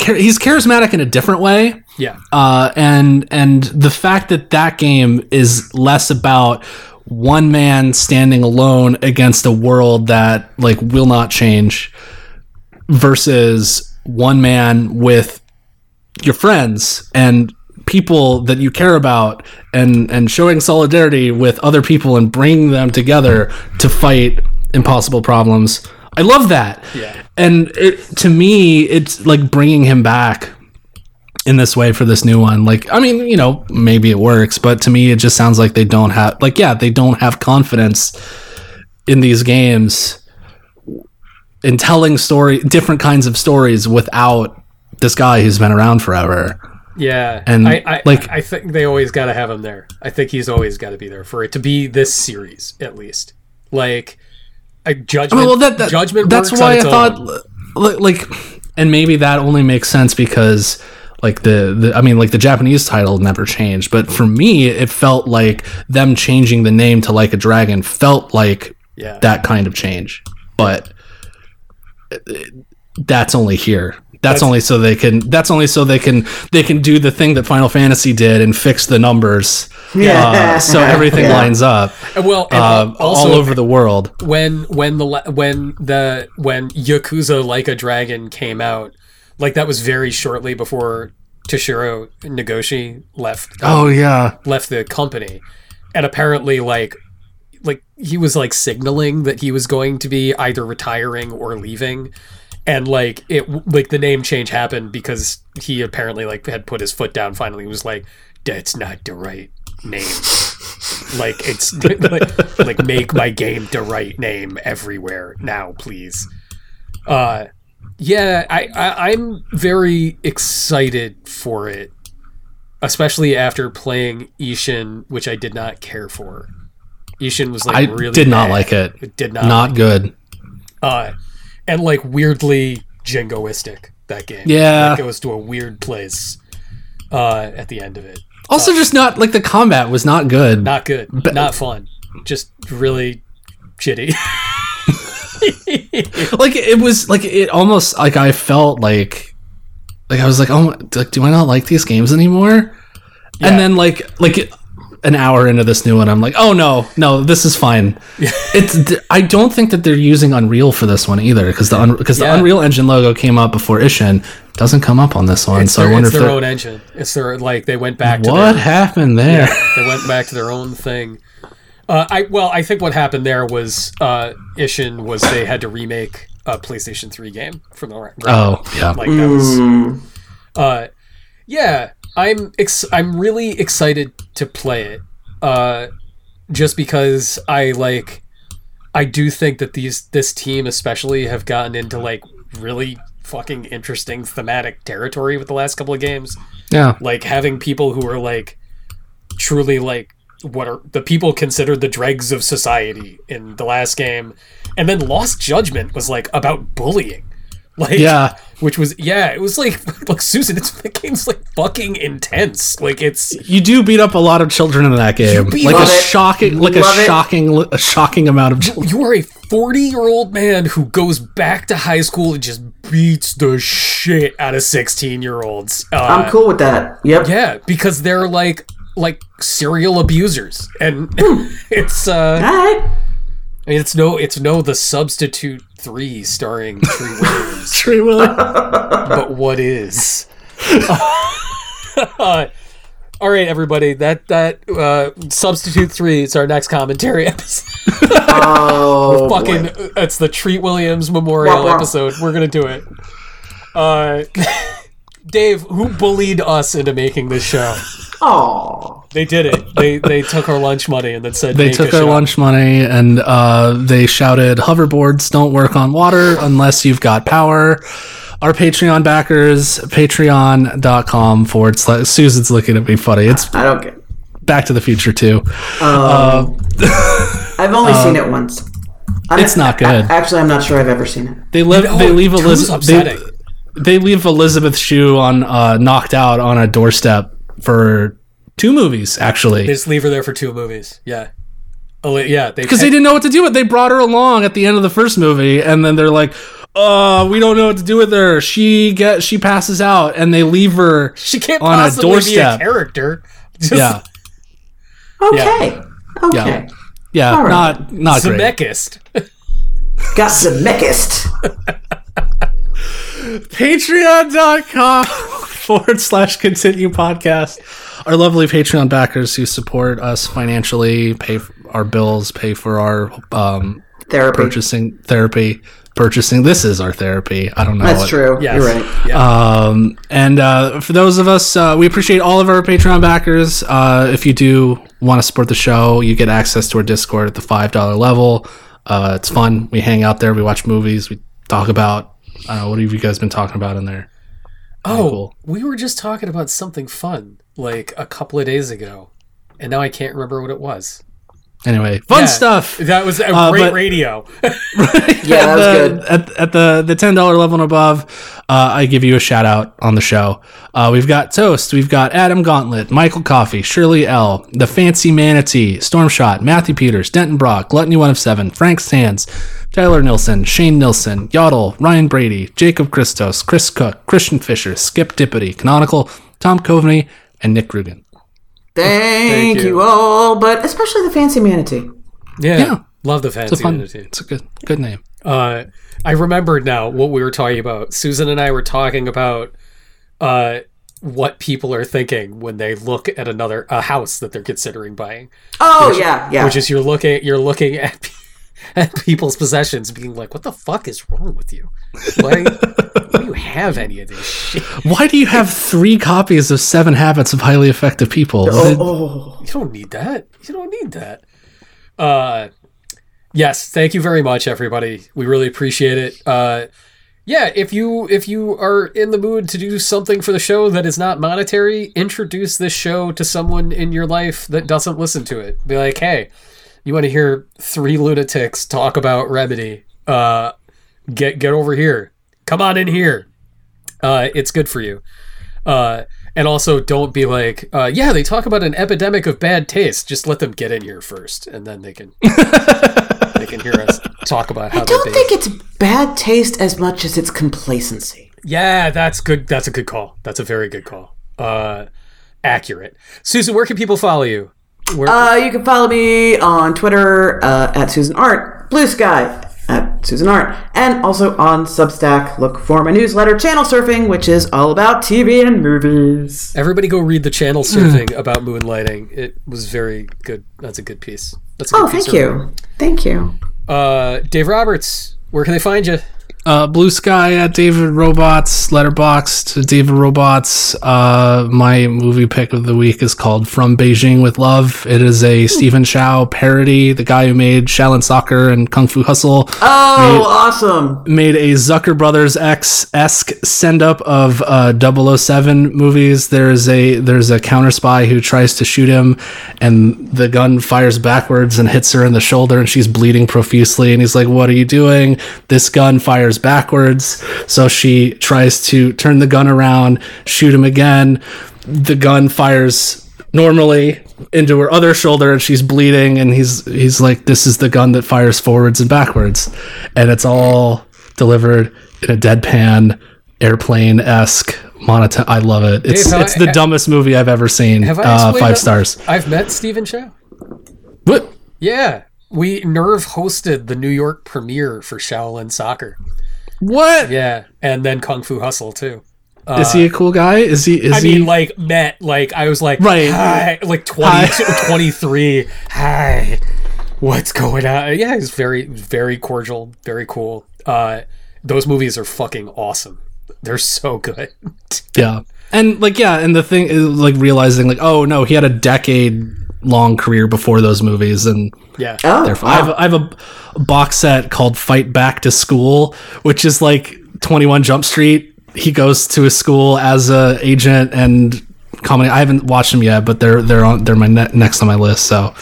he's charismatic in a different way. Yeah. uh, and and the fact that that game is less about one man standing alone against a world that like will not change versus one man with your friends and people that you care about and and showing solidarity with other people and bringing them together to fight impossible problems i love that Yeah. and it, to me it's like bringing him back in this way for this new one. Like, I mean, you know, maybe it works, but to me, it just sounds like they don't have, like, yeah, they don't have confidence in these games in telling story, different kinds of stories without this guy who's been around forever. Yeah, And, I, I, like- I think they always got to have him there. I think he's always got to be there for it to be this series at least. Like, a judgment. I mean, well, that, that judgment. That's why I thought, own. like, and maybe that only makes sense because, like the, the, I mean, like the Japanese title never changed, but for me, it felt like them changing the name to Like a Dragon felt like Yeah, that kind of change. But uh, that's only here. That's, only so they can. That's only so they can. They can do the thing that Final Fantasy did and fix the numbers, uh, so everything Yeah. lines up well, and uh, also all over the world. when when the when the when Yakuza Like a Dragon came out, like that was very shortly before Toshiro Nagoshi left Oh yeah, left the company, and apparently like like he was like signaling that he was going to be either retiring or leaving and like it like the name change happened because he apparently like had put his foot down finally he was like that's not the right name like it's like, like make my game the right name everywhere now please uh yeah I, I i'm very excited for it especially after playing Ishin, which I did not care for. Ishin was like I really did not bad. like it. It did not, Not good. uh, and like weirdly jingoistic. That game, Yeah. like, it goes to a weird place uh, at the end of it. Also, just not like the combat was not good. Not good, But, not fun, just really shitty. like it was like it almost like I felt like like I was like oh like do I not like these games anymore? Yeah. And then like like an hour into this new one, I'm like oh no no this is fine. it's I don't think that they're using Unreal for this one either because the because Yeah. the Unreal Engine logo came up before Ishin doesn't come up on this one. it's so their, I wonder it's if their they're- own engine. It's their like they went back to what their, happened there. they went back to their own thing. Uh, I well, I think what happened there was uh, Ishin was they had to remake a PlayStation 3 game from the ground Oh yeah, like that was uh yeah i'm ex- i'm really excited to play it uh just because i like i do think that these this team especially have gotten into like really fucking interesting thematic territory with the last couple of games yeah. like having people who are like truly like what are the people considered the dregs of society in the last game and then lost judgment was like about bullying like Yeah. Which was yeah it was like like susan it's the game's like fucking intense like it's You do beat up a lot of children in that game, like a it. shocking, like a Love it. shocking, a shocking amount of children. you are a 40 year old man who goes back to high school and just beats the shit out of 16 year olds uh, I'm cool with that. Yep. yeah because they're like like serial abusers and it's uh All right. I mean, it's no, it's no the substitute three starring Treat Williams, Tree Willie. but what is? Uh, all right, everybody, that that uh, substitute three is our next commentary episode. Oh, Fucking, boy. it's the Treat Williams Memorial Wah, wah. episode. We're gonna do it. Uh, Dave, who bullied us into making this show? Oh, They did it. They they took our lunch money and then said They "Make took a our show." lunch money and uh, they shouted, "Hoverboards don't work on water unless you've got power." Our Patreon backers, patreon.com forward slash. Susan's looking at me funny. It's I don't get. Back to the Future too. I've only seen it once. I'm, Uh, it's not good. a- actually, I'm not sure I've ever seen it. They live. know, they leave two's Elizabeth. They, upsetting. they leave Elizabeth Shue on uh, knocked out on a doorstep for two movies actually. They just leave her there for two movies. Yeah. Oh, yeah, because they didn't know what to do with. it. They brought her along at the end of the first movie, and then they're like, uh, we don't know what to do with her. She get she passes out, and they leave her. She can't on a possibly be a doorstep. character. Just Yeah, Okay. Okay. yeah, All right. not not great. Zemeckist. Got Zemeckist. Patreon.com forward slash continue podcast. Our lovely Patreon backers who support us financially, pay our bills, pay for our um, Therapy. purchasing therapy, purchasing. This is our therapy. I don't know. That's what- true. Yes. You're right. Yeah. Um, and uh, for those of us, uh, we appreciate all of our Patreon backers. Uh, if you do want to support the show, you get access to our Discord at the five dollar level. Uh, it's fun. We hang out there. We watch movies. We talk about. I don't know. What have you guys been talking about in there? oh, cool. we were just talking about something fun like a couple of days ago, and now I can't remember what it was. Anyway, fun Yeah, stuff. That was a Uh, great but- radio. Yeah, that was the- good. At, at the the ten dollar level and above, uh, I give you a shout out on the show. Uh, we've got Toast, we've got Adam Gauntlet, Michael Coffee, Shirley L, the Fancy Manatee, Stormshot, Matthew Peters, Denton Brock, Gluttony One of Seven, Frank Sands, Tyler Nilsson, Shane Nilsson, Yodel, Ryan Brady, Jacob Christos, Chris Cook, Christian Fisher, Skip Dippity, Canonical, Tom Coveney, and Nick Rugen. Thank, you. you. all, but especially the fancy manatee. Yeah. Yeah. Love the fancy It's a fancy fun. unity. It's a good good name. Uh, I remembered now what we were talking about. Susan and I were talking about uh, what people are thinking when they look at another a house that they're considering buying. Oh yeah, yeah. Which is you're looking you're looking at pe- at people's possessions, being like, "What the fuck is wrong with you? Why, why do you have any of this shit? Why do you have three copies of Seven Habits of Highly Effective People? oh, You don't need that. You don't need that." Uh, yes, thank you very much, everybody. We really appreciate it. Uh, yeah, if you if you are in the mood to do something for the show that is not monetary, introduce this show to someone in your life that doesn't listen to it. Be like, hey, you want to hear three lunatics talk about Remedy? Uh, get get over here. Come on in here. Uh, it's good for you. Uh, and also, don't be like, uh, yeah, they talk about an epidemic of bad taste. Just let them get in here first, and then they can they can hear us talk about how I don't think it's bad taste as much as it's complacency. Yeah, that's good. That's a good call. That's a very good call. Uh, accurate. Susan, where can people follow you? Where, Uh, you can follow me on Twitter uh, at Susan Arendt, Blue Sky at Susan Arendt, and also on Substack. Look for my newsletter, Channel Surfing, which is all about TV and movies. everybody, go read the channel surfing about moonlighting. It was very good. That's a good piece. That's a good Oh, thank you, thank you. Uh, Dave Roberts, where can they find you? Uh, Blue Sky at David Robots, Letterboxd to David Robots. Uh, my movie pick of the week is called From Beijing with Love. It is a Stephen Chow parody. The guy who made Shaolin Soccer and Kung Fu Hustle Oh, awesome! made a Zucker Brothers X esque send up of uh, 007 movies. There's a there's a counter spy who tries to shoot him, and the gun fires backwards and hits her in the shoulder, and she's bleeding profusely. And he's like, "What are you doing?" This gun fires backwards, so she tries to turn the gun around, shoot him again. The gun fires normally into her other shoulder and she's bleeding and he's he's like this is the gun that fires forwards and backwards. And it's all delivered in a deadpan airplane-esque monotone i love it. It's Dave, it's I- the ha- dumbest movie i've ever seen Have uh, five that- stars. I've met Stephen Chow. what? Yeah, we Nerve hosted the New York premiere for Shaolin Soccer. What Yeah, and then Kung Fu Hustle too. is he a cool guy is he is I he mean, like met, like I was like, Right. hi, like 20, Hi. 23. Hi, what's going on? Yeah, he's very, very cordial, very cool. Uh, those movies are fucking awesome. They're so good. Yeah. And like yeah, and the thing is like realizing like oh no, he had a decade long career before those movies and Yeah, Oh, therefore I have a, I have a, a box set called Fight Back to School, which is like 21 Jump Street. He goes to his school as a agent and comedy. I haven't watched them yet, but they're they're on they're my ne- next on my list. So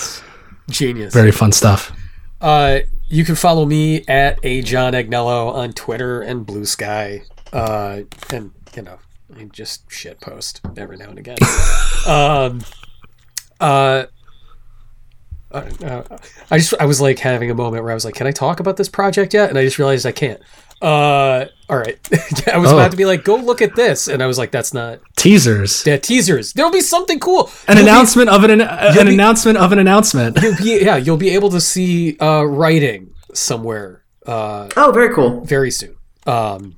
genius. very fun stuff. Uh, you can follow me at a John Agnello on Twitter and Blue Sky. Uh, and you know, I just shit post every now and again. um, uh, uh, I just I was like having a moment where I was like, "Can I talk about this project yet?" And I just realized I can't. Uh, all right. I was Oh. about to be like, go look at this, and I was like, that's not. Teasers. Yeah, teasers. There'll be something cool. An You'll be- announcement of an an be- announcement of an announcement. You'll be, yeah, you'll be able to see uh, writing somewhere uh, Oh, very cool. very soon. Um,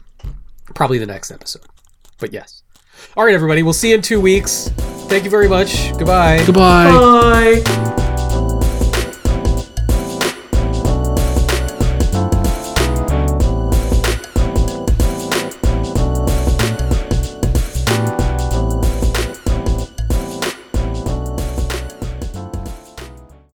probably the next episode. But yes. All right, everybody. We'll see you in two weeks. Thank you very much. Goodbye. Goodbye. Bye.